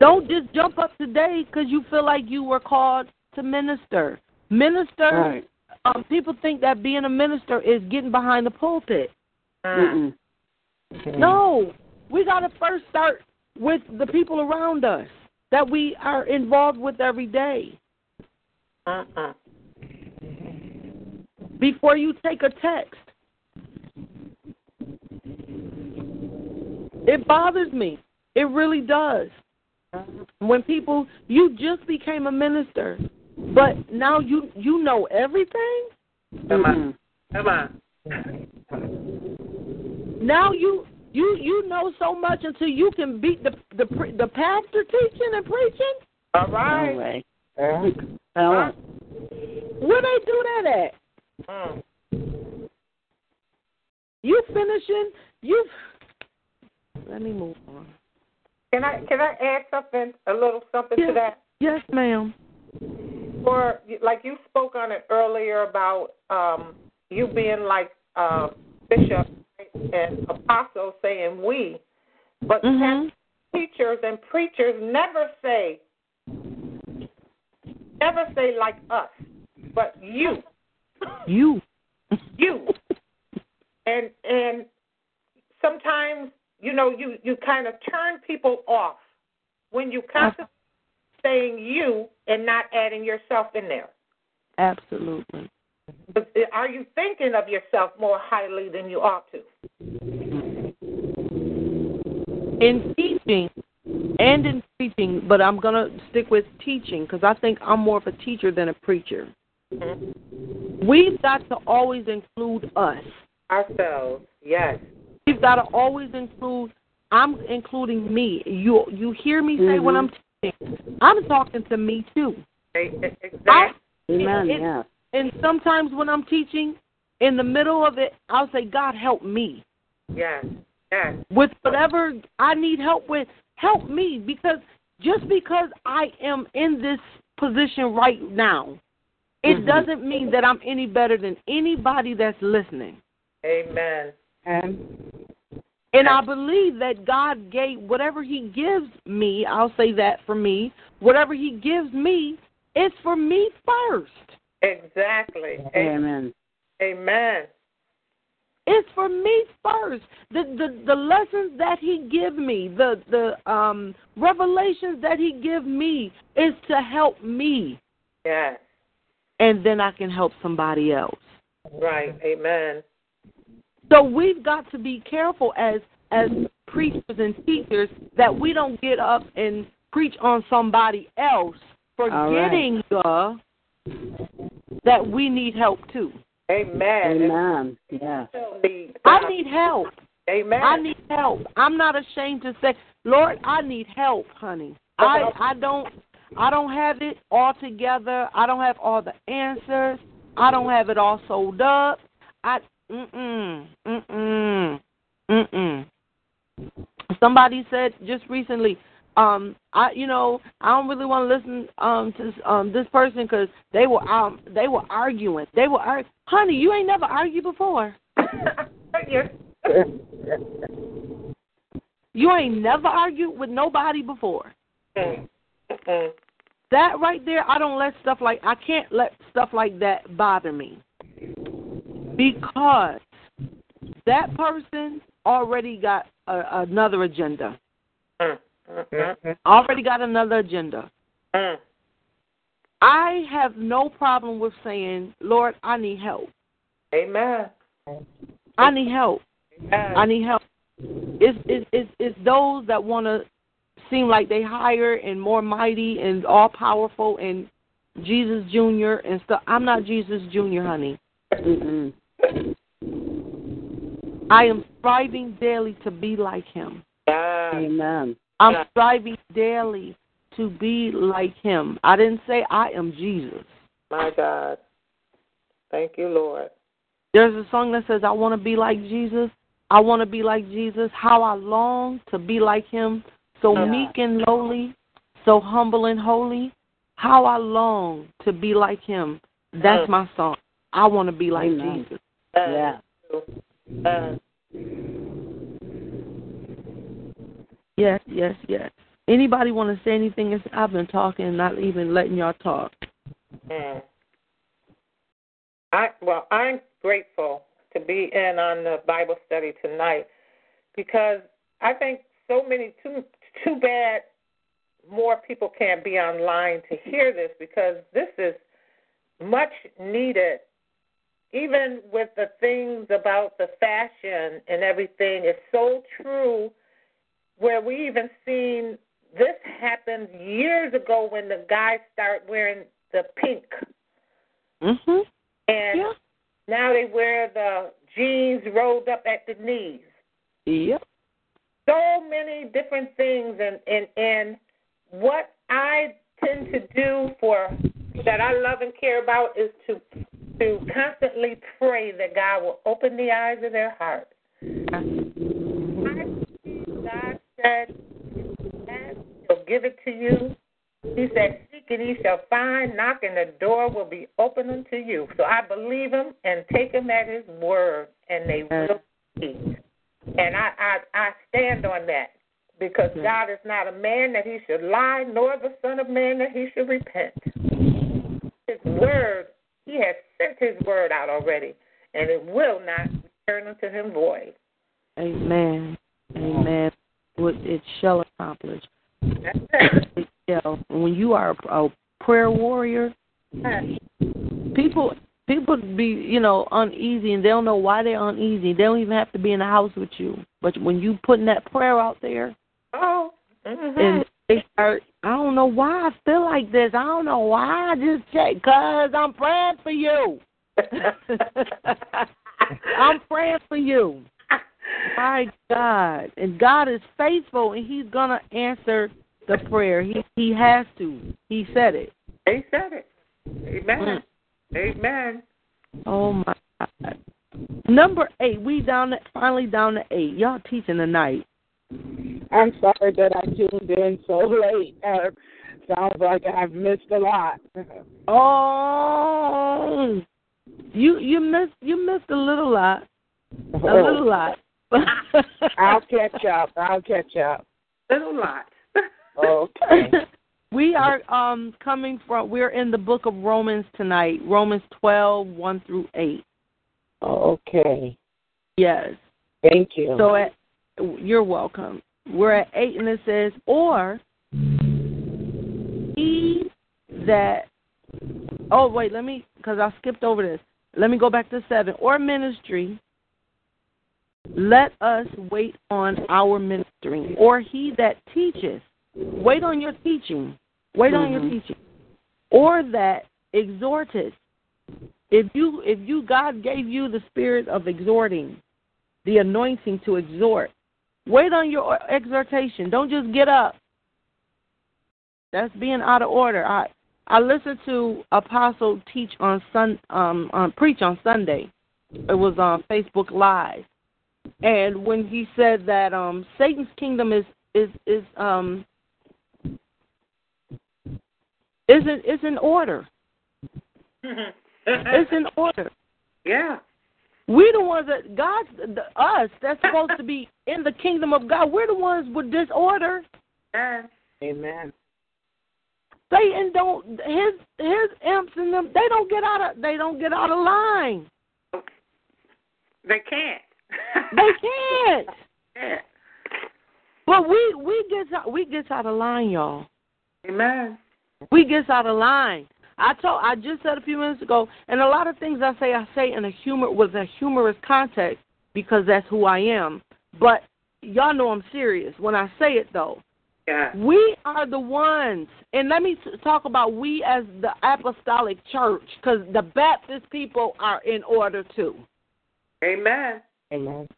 Don't just jump up today because you feel like you were called to minister. Minister, Right. um, people think that being a minister is getting behind the pulpit. Mm. Mm-mm. No, we got to first start with the people around us that we are involved with every day. Mm-mm. Before you take a text, it bothers me. It really does. When people, you just became a minister, but now you you know everything. Come on. Mm-mm. Come on. Now you you you know so much until you can beat the the pre- the pastor teaching and preaching. All No right. way. Uh, Ellen. Where they do that at? mm. You finishing? You. Let me move on. Can I can I add something a little something Yeah. to that? Yes, ma'am. Or like you spoke on it earlier about um you being like uh bishop and apostle saying we, but Mhm. teachers and preachers never say never say like us, but you, You. you. and and sometimes you know you you kind of turn people off when you constantly saying you and not adding yourself in there. Absolutely. But Are you thinking of yourself more highly than you ought to? In teaching and in preaching, but I'm gonna stick with teaching because I think I'm more of a teacher than a preacher. Mm-hmm. We've got to always include us. Ourselves, yes. We've got to always include. I'm including me. You you hear me say when I'm teaching. I'm talking to me too. Exactly. I, Amen. it- Yeah. And sometimes when I'm teaching, in the middle of it, I'll say, God help me Yes, yes. with whatever I need help with. Help me because just because I am in this position right now, it Mhm. doesn't mean that I'm any better than anybody that's listening. Amen. And And I believe that God gave whatever He gives me, I'll say that for me, whatever He gives me, it's for me first. Exactly. Amen. Amen. It's for me first. The the the lessons that He give me, the the um revelations that He give me, is to help me. Yes. and then I can help somebody else. Right. Amen. So we've got to be careful as as preachers and teachers that we don't get up and preach on somebody else, forgetting uh, that we need help too. Amen. Amen. Yes. The- I need help. Amen. I need help. I'm not ashamed to say, Lord, I need help, honey. I I don't I don't have it all together. I don't have all the answers. I don't have it all sold up. I mm mm mm mm mm. Somebody said just recently, um, I you know I don't really want to listen um to um this person because they were um they were arguing. They were arg- honey, you ain't never argued before. *laughs* You ain't never argued with nobody before. That right there, I don't let stuff like I can't let stuff like that bother me. Because that person already got a, another agenda. Mm. Mm. Mm. Already got another agenda. Mm. I have no problem with saying, "Lord, I need help. Amen. I need help. Amen. I need help." It's it's it's, it's those that want to seem like they higher and more mighty and all powerful and Jesus Junior and stuff. I'm not Jesus Junior, honey. Mm-mm. I am striving daily to be like him. Amen. I'm striving daily to be like him. I didn't say I am Jesus. My God. Thank you, Lord. There's a song that says, I want to be like Jesus. I want to be like Jesus. How I long to be like him. So Yeah. meek and lowly, so humble and holy. How I long to be like him. That's Mm. my song. I want to be like Amen. Jesus. Yeah. Yes. Yes, yes, yes. Anybody want to say anything? It's- I've been talking and not even letting y'all talk. Mm. I well, I'm grateful to be in on the Bible study tonight because I think so many too too bad more people can't be online to hear this because this is much needed. Even with the things about the fashion and everything, it's so true. Where we even seen this happened years ago when the guys start wearing the pink Mhm. and Yeah. now they wear the jeans rolled up at the knees. Yep. So many different things, and and and what I tend to do for that I love and care about is to to constantly pray that God will open the eyes of their heart. God said, "Ask, He'll give it to you." He said, Seek and ye shall find, knock and the door will be open unto you. So I believe him and take him at his word and they will see. And I, I, I stand on that because God is not a man that he should lie, nor the Son of Man that he should repent. His word, he has sent his word out already, and it will not return unto him void. Amen. Amen. What it shall accomplish. That's it. Shall. When you are a, prayer warrior, people people be you know uneasy and they don't know why they're uneasy. They don't even have to be in the house with you. But when you putting that prayer out there Oh, mm-hmm. and they start, know why I feel like this. I don't know why I just check because I'm praying for you. *laughs* I'm praying for you. My God. And God is faithful and He's gonna answer the prayer. He he has to. He said it. He said it. Amen. Amen. Oh my God. Number eight, we down to finally down to eight. Y'all teaching tonight. I'm sorry that I tuned in so late. Uh, sounds like I've missed a lot. Oh you you missed you missed a little lot. A little lot. *laughs* I'll catch up. I'll catch up. Little lot. Okay. *laughs* we are um coming from we're in the book of Romans tonight. Romans twelve, one through eight. Okay. Yes. Thank you. So at you're welcome. We're at eight and it says, or he that oh wait, let me because I skipped over this. Let me go back to seven. Or ministry. Let us wait on our ministering, or he that teaches. Wait on your teaching. Wait on your Mhm. teaching, or that exhorteth. If you if you God gave you the spirit of exhorting, the anointing to exhort, wait on your exhortation. Don't just get up. That's being out of order. I I listened to Apostle teach on Sun um on preach on Sunday. It was on Facebook Live. And when he said that um Satan's kingdom is is is um is in is in order. *laughs* It's in order. yeah. We the ones that God, the, us, that's supposed to be *laughs* in the kingdom of God. We're the ones with disorder. Yeah. Amen. Satan don't his his imps and them. They don't get out of they don't get out of line. They can't. *laughs* They can't. Yeah. But we we gets out we gets out of line, y'all. Amen. We gets out of line. I told I just said a few minutes ago, and a lot of things I say I say in a humor with a humorous context because that's who I am. But y'all know I'm serious when I say it though. Yeah. We are the ones, and let me talk about we as the apostolic church, because the Baptist people are in order too. Amen. Amen.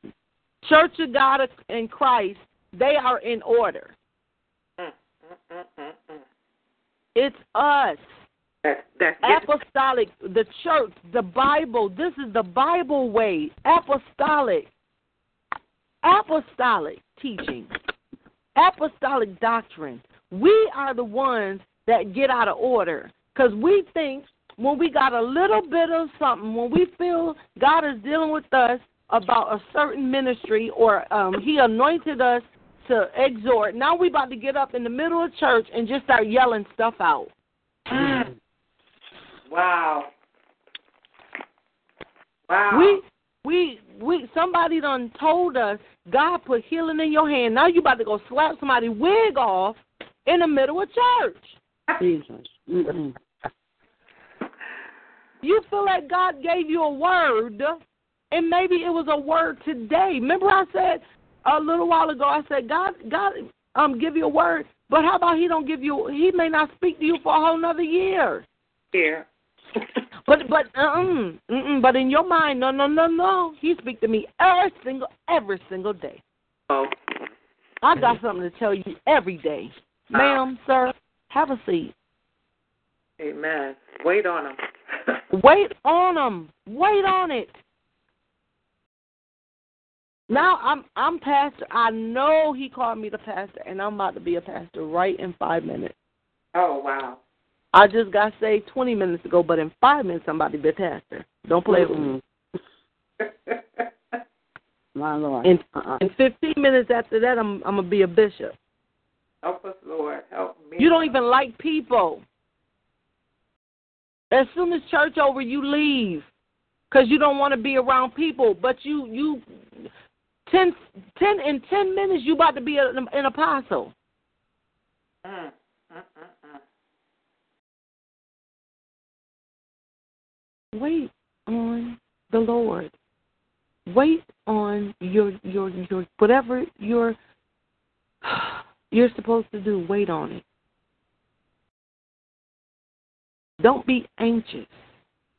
Church of God in Christ, they are in order. Mm, mm, mm, mm, mm. It's us, That's that's get- apostolic, the church, the Bible. This is the Bible way, apostolic, apostolic teaching, apostolic doctrine. We are the ones that get out of order because we think when we got a little bit of something, when we feel God is dealing with us about a certain ministry or um, He anointed us to exhort, now we about to get up in the middle of church and just start yelling stuff out. Mm. Wow. Wow. We we we somebody done told us God put healing in your hand. Now you about to go slap somebody's wig off in the middle of church. *laughs* Jesus. Mm-mm. You feel like God gave you a word, and maybe it was a word today. Remember I said a little while ago. I said God God um give you a word, but how about He don't give you? He may not speak to you for a whole another year. here. But but um mm but in your mind, no no no no. He speak to me every single every single day. oh. I got something to tell you every day. Ma'am, sir, have a seat. Amen. Wait on him. *laughs* Wait on him. Wait on it. Now I'm I'm pastor. I know he called me the pastor, and I'm about to be a pastor right in five minutes. oh wow. I just got saved 20 minutes ago, but in five minutes I'm about to be a pastor. Don't play with me. *laughs* My Lord. In Uh-uh. in 15 minutes after that, I'm I'm gonna be a bishop. Help us, Lord. Help me. You don't even like people. As soon as church over, you leave because you don't want to be around people. But you you ten ten in ten minutes you about to be an, an apostle. Mm, mm. Wait on the Lord. Wait on your your your whatever you're *sighs* you're supposed to do. Wait on it. Don't be anxious.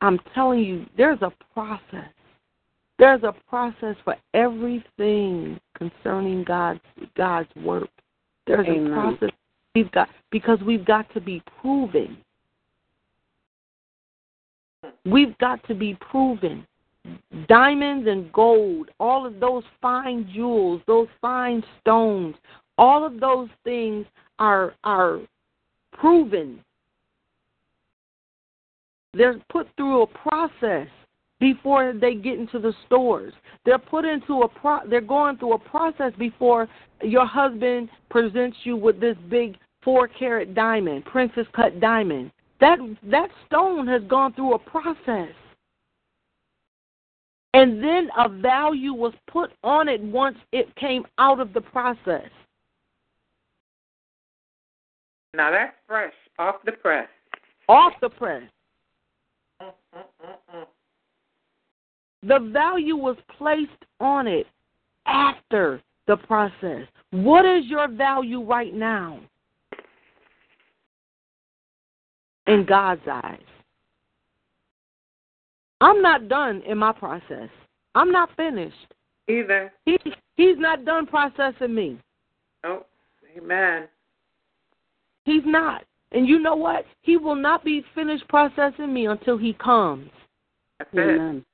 I'm telling you, there's a process. There's a process for everything concerning God's God's work. There's Amen. a process we've got because we've got to be proven. We've got to be proven. Diamonds and gold, all of those fine jewels, those fine stones, all of those things are are proven. They're put through a process before they get into the stores. They're put into a pro- they're going through a process before your husband presents you with this big 4 carat diamond, princess cut diamond. That that stone has gone through a process. And then a value was put on it once it came out of the process. Now that's fresh off the press. Off the press. The value was placed on it after the process. What is your value right now in God's eyes? I'm not done in my process. I'm not finished. Either. He, he's not done processing me. Oh, amen. He's not. And you know what? He will not be finished processing me until he comes. That's it. Amen.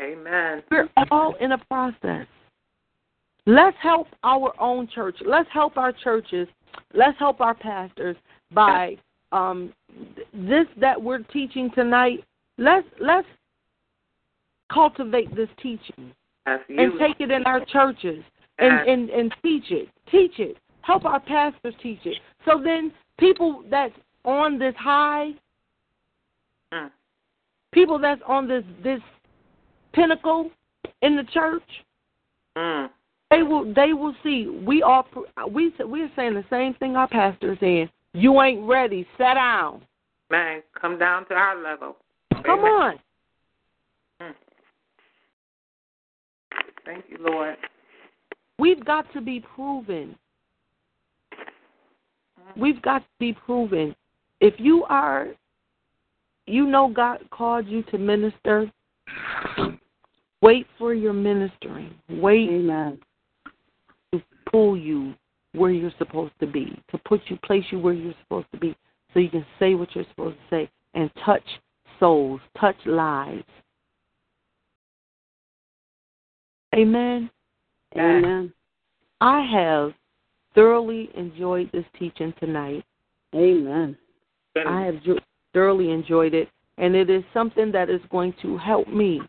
Amen. We're all in a process. Let's help our own church. Let's help our churches. Let's help our pastors by um, this that we're teaching tonight. Let's let's cultivate this teaching and take it in our churches and, and, and teach it. Teach it. Help our pastors teach it. So then people that's on this high, Mm. people that's on this this pinnacle in the church, Mm. They will they will see we are we we're saying the same thing our pastor is saying. You ain't ready. Sit down. Man, come down to our level. Come Amen. on. Mm. Thank you, Lord. We've got to be proven. We've got to be proven. If you are, you know, God called you to minister. Wait for your ministering. Wait Amen. Pull you where you're supposed to be, to put you, place you where you're supposed to be, so you can say what you're supposed to say and touch souls, touch lives. Amen. Amen. I have thoroughly enjoyed this teaching tonight. Amen. I have thoroughly enjoyed it, and it is something that is going to help me.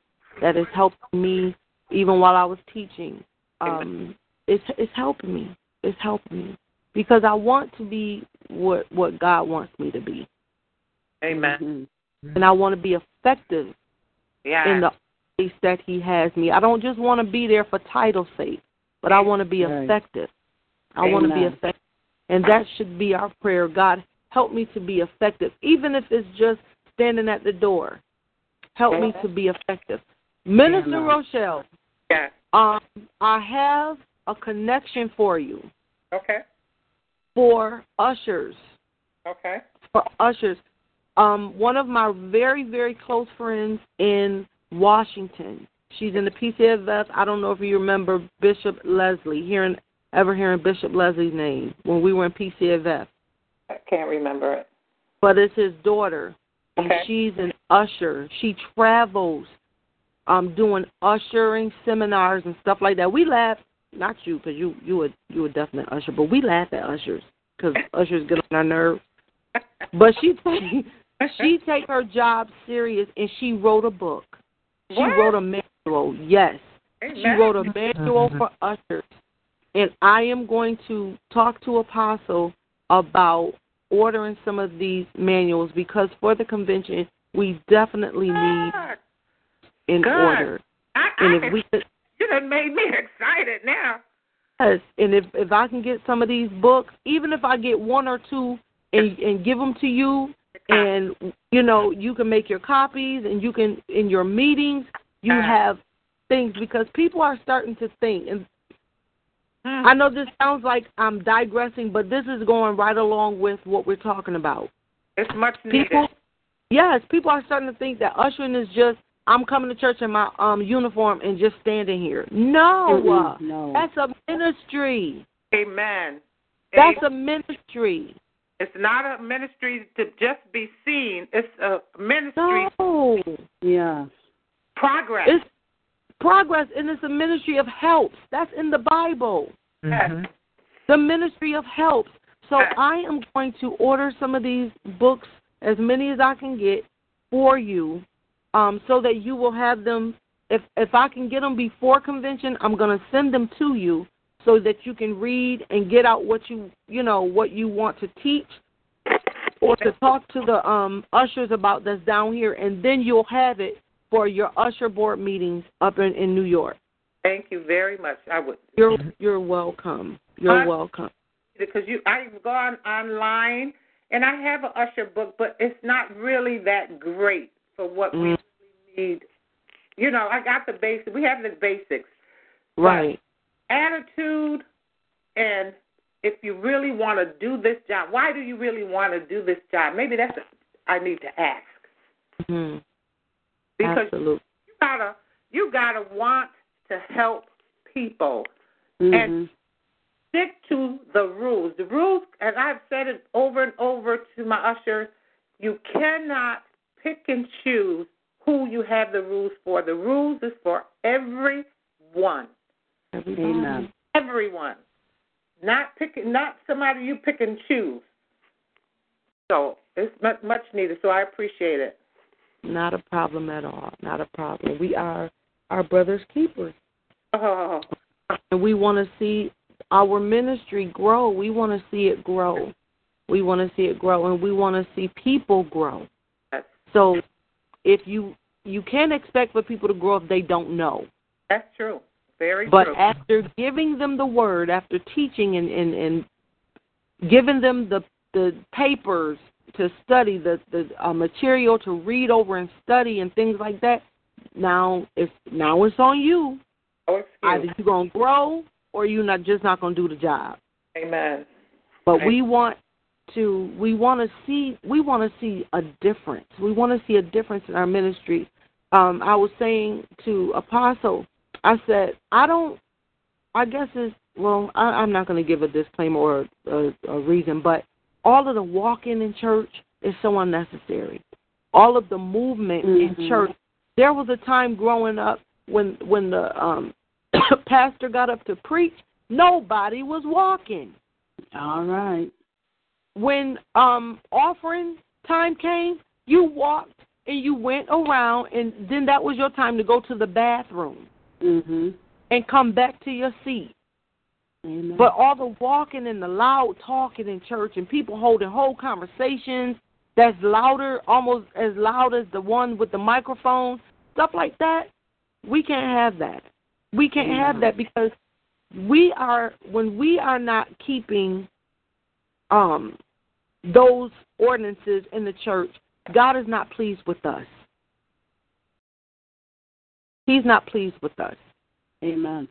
That has helped me even while I was teaching. Um, it's it's helping me. It's helping me because I want to be what what God wants me to be, Amen. Mhm. and I want to be effective Yeah. in the place that He has me. I don't just want to be there for title's sake, but I want to be Right. effective. I want to be effective, and that should be our prayer. God, help me to be effective, even if it's just standing at the door. Help me to be effective. Minister Amen. Rochelle, yeah. um, I have a connection for you Okay. for ushers. Okay. for ushers. Um, one of my very, very close friends in Washington. She's in the PCFF. I don't know if you remember Bishop Leslie. Hearing ever hearing Bishop Leslie's name when we were in PCFF. I can't remember it. But it's his daughter, and Okay. she's an usher. She travels, um, doing ushering seminars and stuff like that. We laugh, not you, because you you would you would definitely usher, but we laugh at ushers because ushers get on our nerves. But she take *laughs* she take her job serious, and she wrote a book. She What? wrote a manual. Yes, she wrote a manual for ushers, and I am going to talk to Apostle about ordering some of these manuals because for the convention we definitely need in order. I, And if we could, you done made me *laughs* excited now. yes, and if if I can get some of these books, even if I get one or two and and give them to you, and you know you can make your copies and you can in your meetings you have things because people are starting to think and Hmm. I know this sounds like I'm digressing, but this is going right along with what we're talking about. It's much needed. People, yes, people are starting to think that ushering is just I'm coming to church in my um uniform and just standing here. No, uh, Mm-mm, no. that's a ministry. Amen. That's Amen. a ministry. It's not a ministry to just be seen. It's a ministry No, Yeah. progress. it's progress, and it's a ministry of helps. That's in the Bible. Yes. the ministry of helps. So I am going to order some of these books, as many as I can get, for you, um, so that you will have them. If if I can get them before convention, I'm going to send them to you so that you can read and get out what you you know what you want to teach or to talk to the um ushers about that's down here, and then you'll have it for your usher board meetings up in, in New York. Thank you very much. I would You're you're welcome. You're Huh? welcome. because you I've gone online and I have an usher book, but it's not really that great for what we Mm. really need. You know, I got the basics. We have the basics. Right. attitude and if you really want to do this job, why do you really want to do this job? Maybe that's what I need to ask. hmm Because Absolutely. you gotta you gotta want to help people. Mhm. Stick to the rules. The rules and I've said it over and over to my ushers, you cannot pick and choose who you have the rules for. The rules is for everyone. Amen. everyone. Not picking, not somebody you pick and choose. So it's much, much needed. So I appreciate it. Not a problem at all. Not a problem. We are our brother's keepers. Oh, And we want to see our ministry grow. We want to see it grow. We want to see it grow and we want to see people grow. So if you you can't expect for people to grow if they don't know. that's true. Very But true. after giving them the word, after teaching and, and, and giving them the the papers to study, the the uh, material to read over and study and things like that, now it's now it's on you. oh, excuse. Me. Either you're gonna grow or you're not just not gonna do the job. Amen. But Right. we want to we want to see we want to see a difference. We want to see a difference in our ministry. Um, I was saying to Apostle, I said I don't. I guess it's well. I, I'm not going to give a disclaimer or a, a reason, but all of the walking in church is so unnecessary. All of the movement in Mhm. church. There was a time growing up when when the um, *coughs* pastor got up to preach, nobody was walking All right. When um offering time came, you walked and you went around and then that was your time to go to the bathroom Mhm. and come back to your seat. Amen. But all the walking and the loud talking in church and people holding whole conversations that's louder, almost as loud as the one with the microphone, stuff like that, we can't have that. We can't have that because we are when we are not keeping um those ordinances in the church, God is not pleased with us. He's not pleased with us. Amen.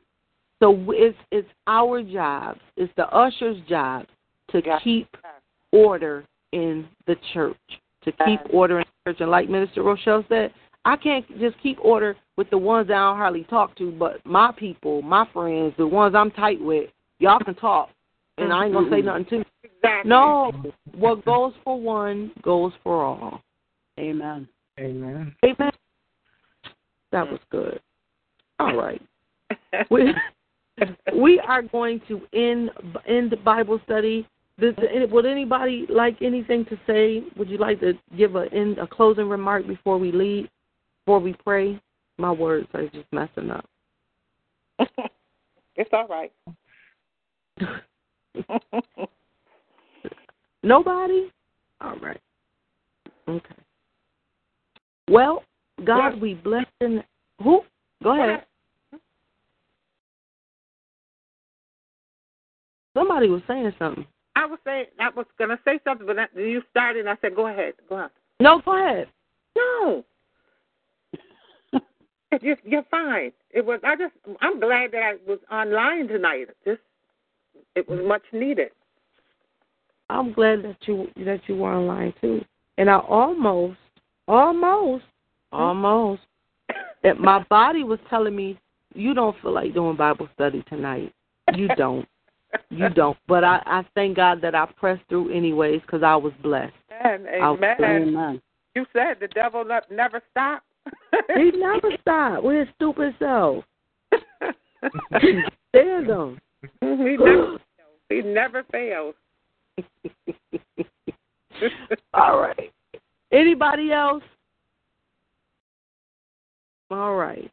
So it's it's our job, it's the usher's job to Yes. keep order in the church, to keep Yes. order in the church. And like Minister Rochelle said, I can't just keep order with the ones that I don't hardly talk to, but my people, my friends, the ones I'm tight with, y'all can talk, and I ain't gonna say nothing to. Exactly. No, what goes for one goes for all. Amen. Amen. Amen. That was good. All right. *laughs* We we are going to end end the Bible study. Does, would anybody like anything to say? Would you like to give a end, a closing remark before we leave? Before we pray? My words are just messing up. *laughs* it's all right. *laughs* *laughs* Nobody? All right. Okay. Well, God, we bless and who? Go ahead. Somebody was saying something. I was saying I was gonna say something, but that- you started. and I said, "Go ahead, go ahead." No, go ahead. No, *laughs* you're, you're fine. It was. I just. I'm glad that I was online tonight. Just. It was much needed. I'm glad that you that you were online too. And I almost, almost, almost that my *laughs* body was telling me you don't feel like doing Bible study tonight. You don't. You don't. But I, I thank God that I pressed through anyways because I was blessed. Amen. Amen. Amen. You said the devil ne- never stopped. He never stopped with his stupid self. *laughs* Stand them. He *gasps* never. He never fails. *laughs* All right. Anybody else? All right.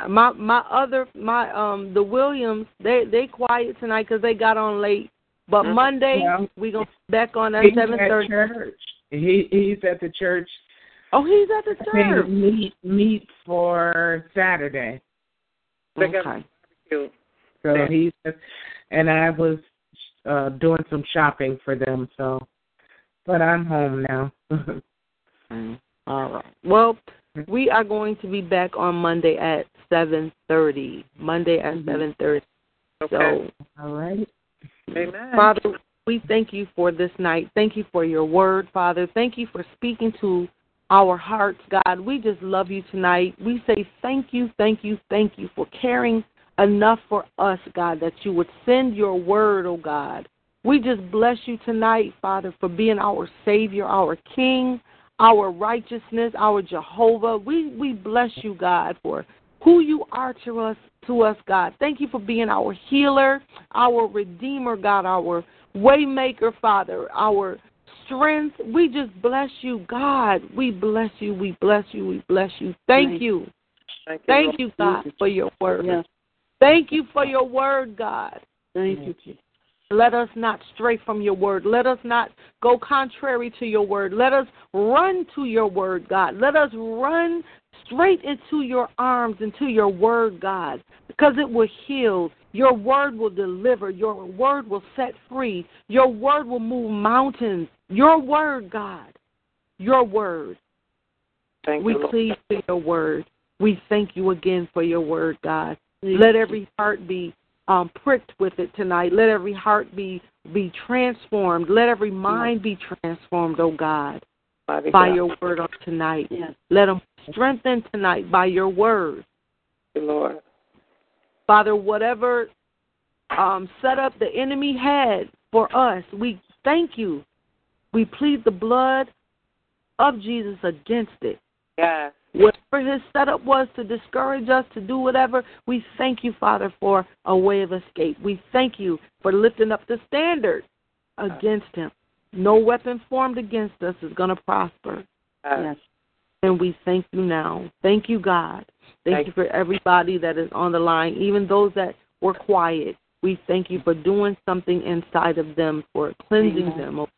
Uh, My my other my um the Williams they they quiet tonight because they got on late. But Mhm. Monday Yeah. we gonna be back on at seven thirty. church. He he's at the church. Oh, he's at the church. meet meet for Saturday. They're Okay. Barbecue. So Yeah. he's and I was uh doing some shopping for them. So but I'm home now. *laughs* Mm. All right. Well, we are going to be back on Monday at seven thirty. Monday at Mhm. seven thirty. Okay. So, All right. Amen. Father, we thank you for this night. Thank you for your word, Father. Thank you for speaking to our hearts, God. We just love you tonight. We say thank you, thank you, thank you for caring enough for us, God, that you would send your word, oh God. We just bless you tonight, Father, for being our Savior, our King, our righteousness, our Jehovah. We we bless you, God, for who you are to us to us, God. Thank you for being our healer, our redeemer, God, our waymaker, Father, our strength. We just bless you, God. We bless you. We bless you. We bless you. Thank Thank you. Thank you. Thank you, God, for your word. Yes. Thank you for your word, God. Thank you, Jesus. Let us not stray from your word. Let us not go contrary to your word. Let us run to your word, God. Let us run straight into your arms, into your word, God, because it will heal. Your word will deliver. Your word will set free. Your word will move mountains. Your word, God. Your word. Thank We you, Lord. plead for your word. We thank you again for your word, God. Let every heart be um, pricked with it tonight. Let every heart be be transformed. Let every mind be transformed, oh God, by God. your word on tonight. Yes. Let them strengthen tonight by your word. Lord. Father, whatever um, setup the enemy had for us, we thank you. We plead the blood of Jesus against it. Yes. Whatever his setup was to discourage us to do whatever, we thank you, Father, for a way of escape. We thank you for lifting up the standard against him. No weapon formed against us is going to prosper. Yes. Yes. And we thank you now. Thank you, God. Thank, Thank you for everybody that is on the line, even those that were quiet. We thank you for doing something inside of them, for cleansing Amen. them. Lord.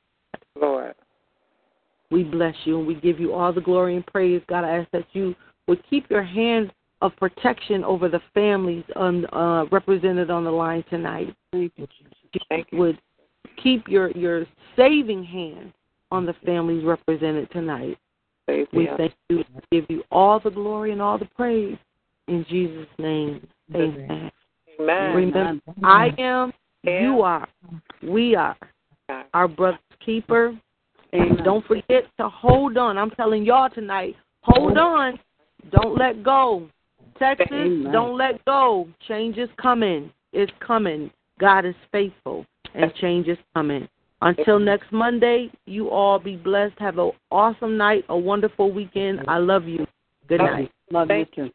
We bless you and we give you all the glory and praise. God, I ask that you would keep your hand of protection over the families uh, represented on the line tonight. Thank you, Thank you. Would keep your, your saving hand on the families represented tonight. Save We me. thank you and give you all the glory and all the praise. In Jesus' name, amen. Amen. Remember, I am, you are, we are our brother's keeper. Amen. Uh-huh. Don't forget to hold on. I'm telling y'all tonight, hold oh. on. Don't let go. Texas, Amen. don't let go. Change is coming. It's coming. God is faithful, and change is coming. Until next Monday, you all be blessed. Have an awesome night, a wonderful weekend. I love you. Good night. Love you Thank too.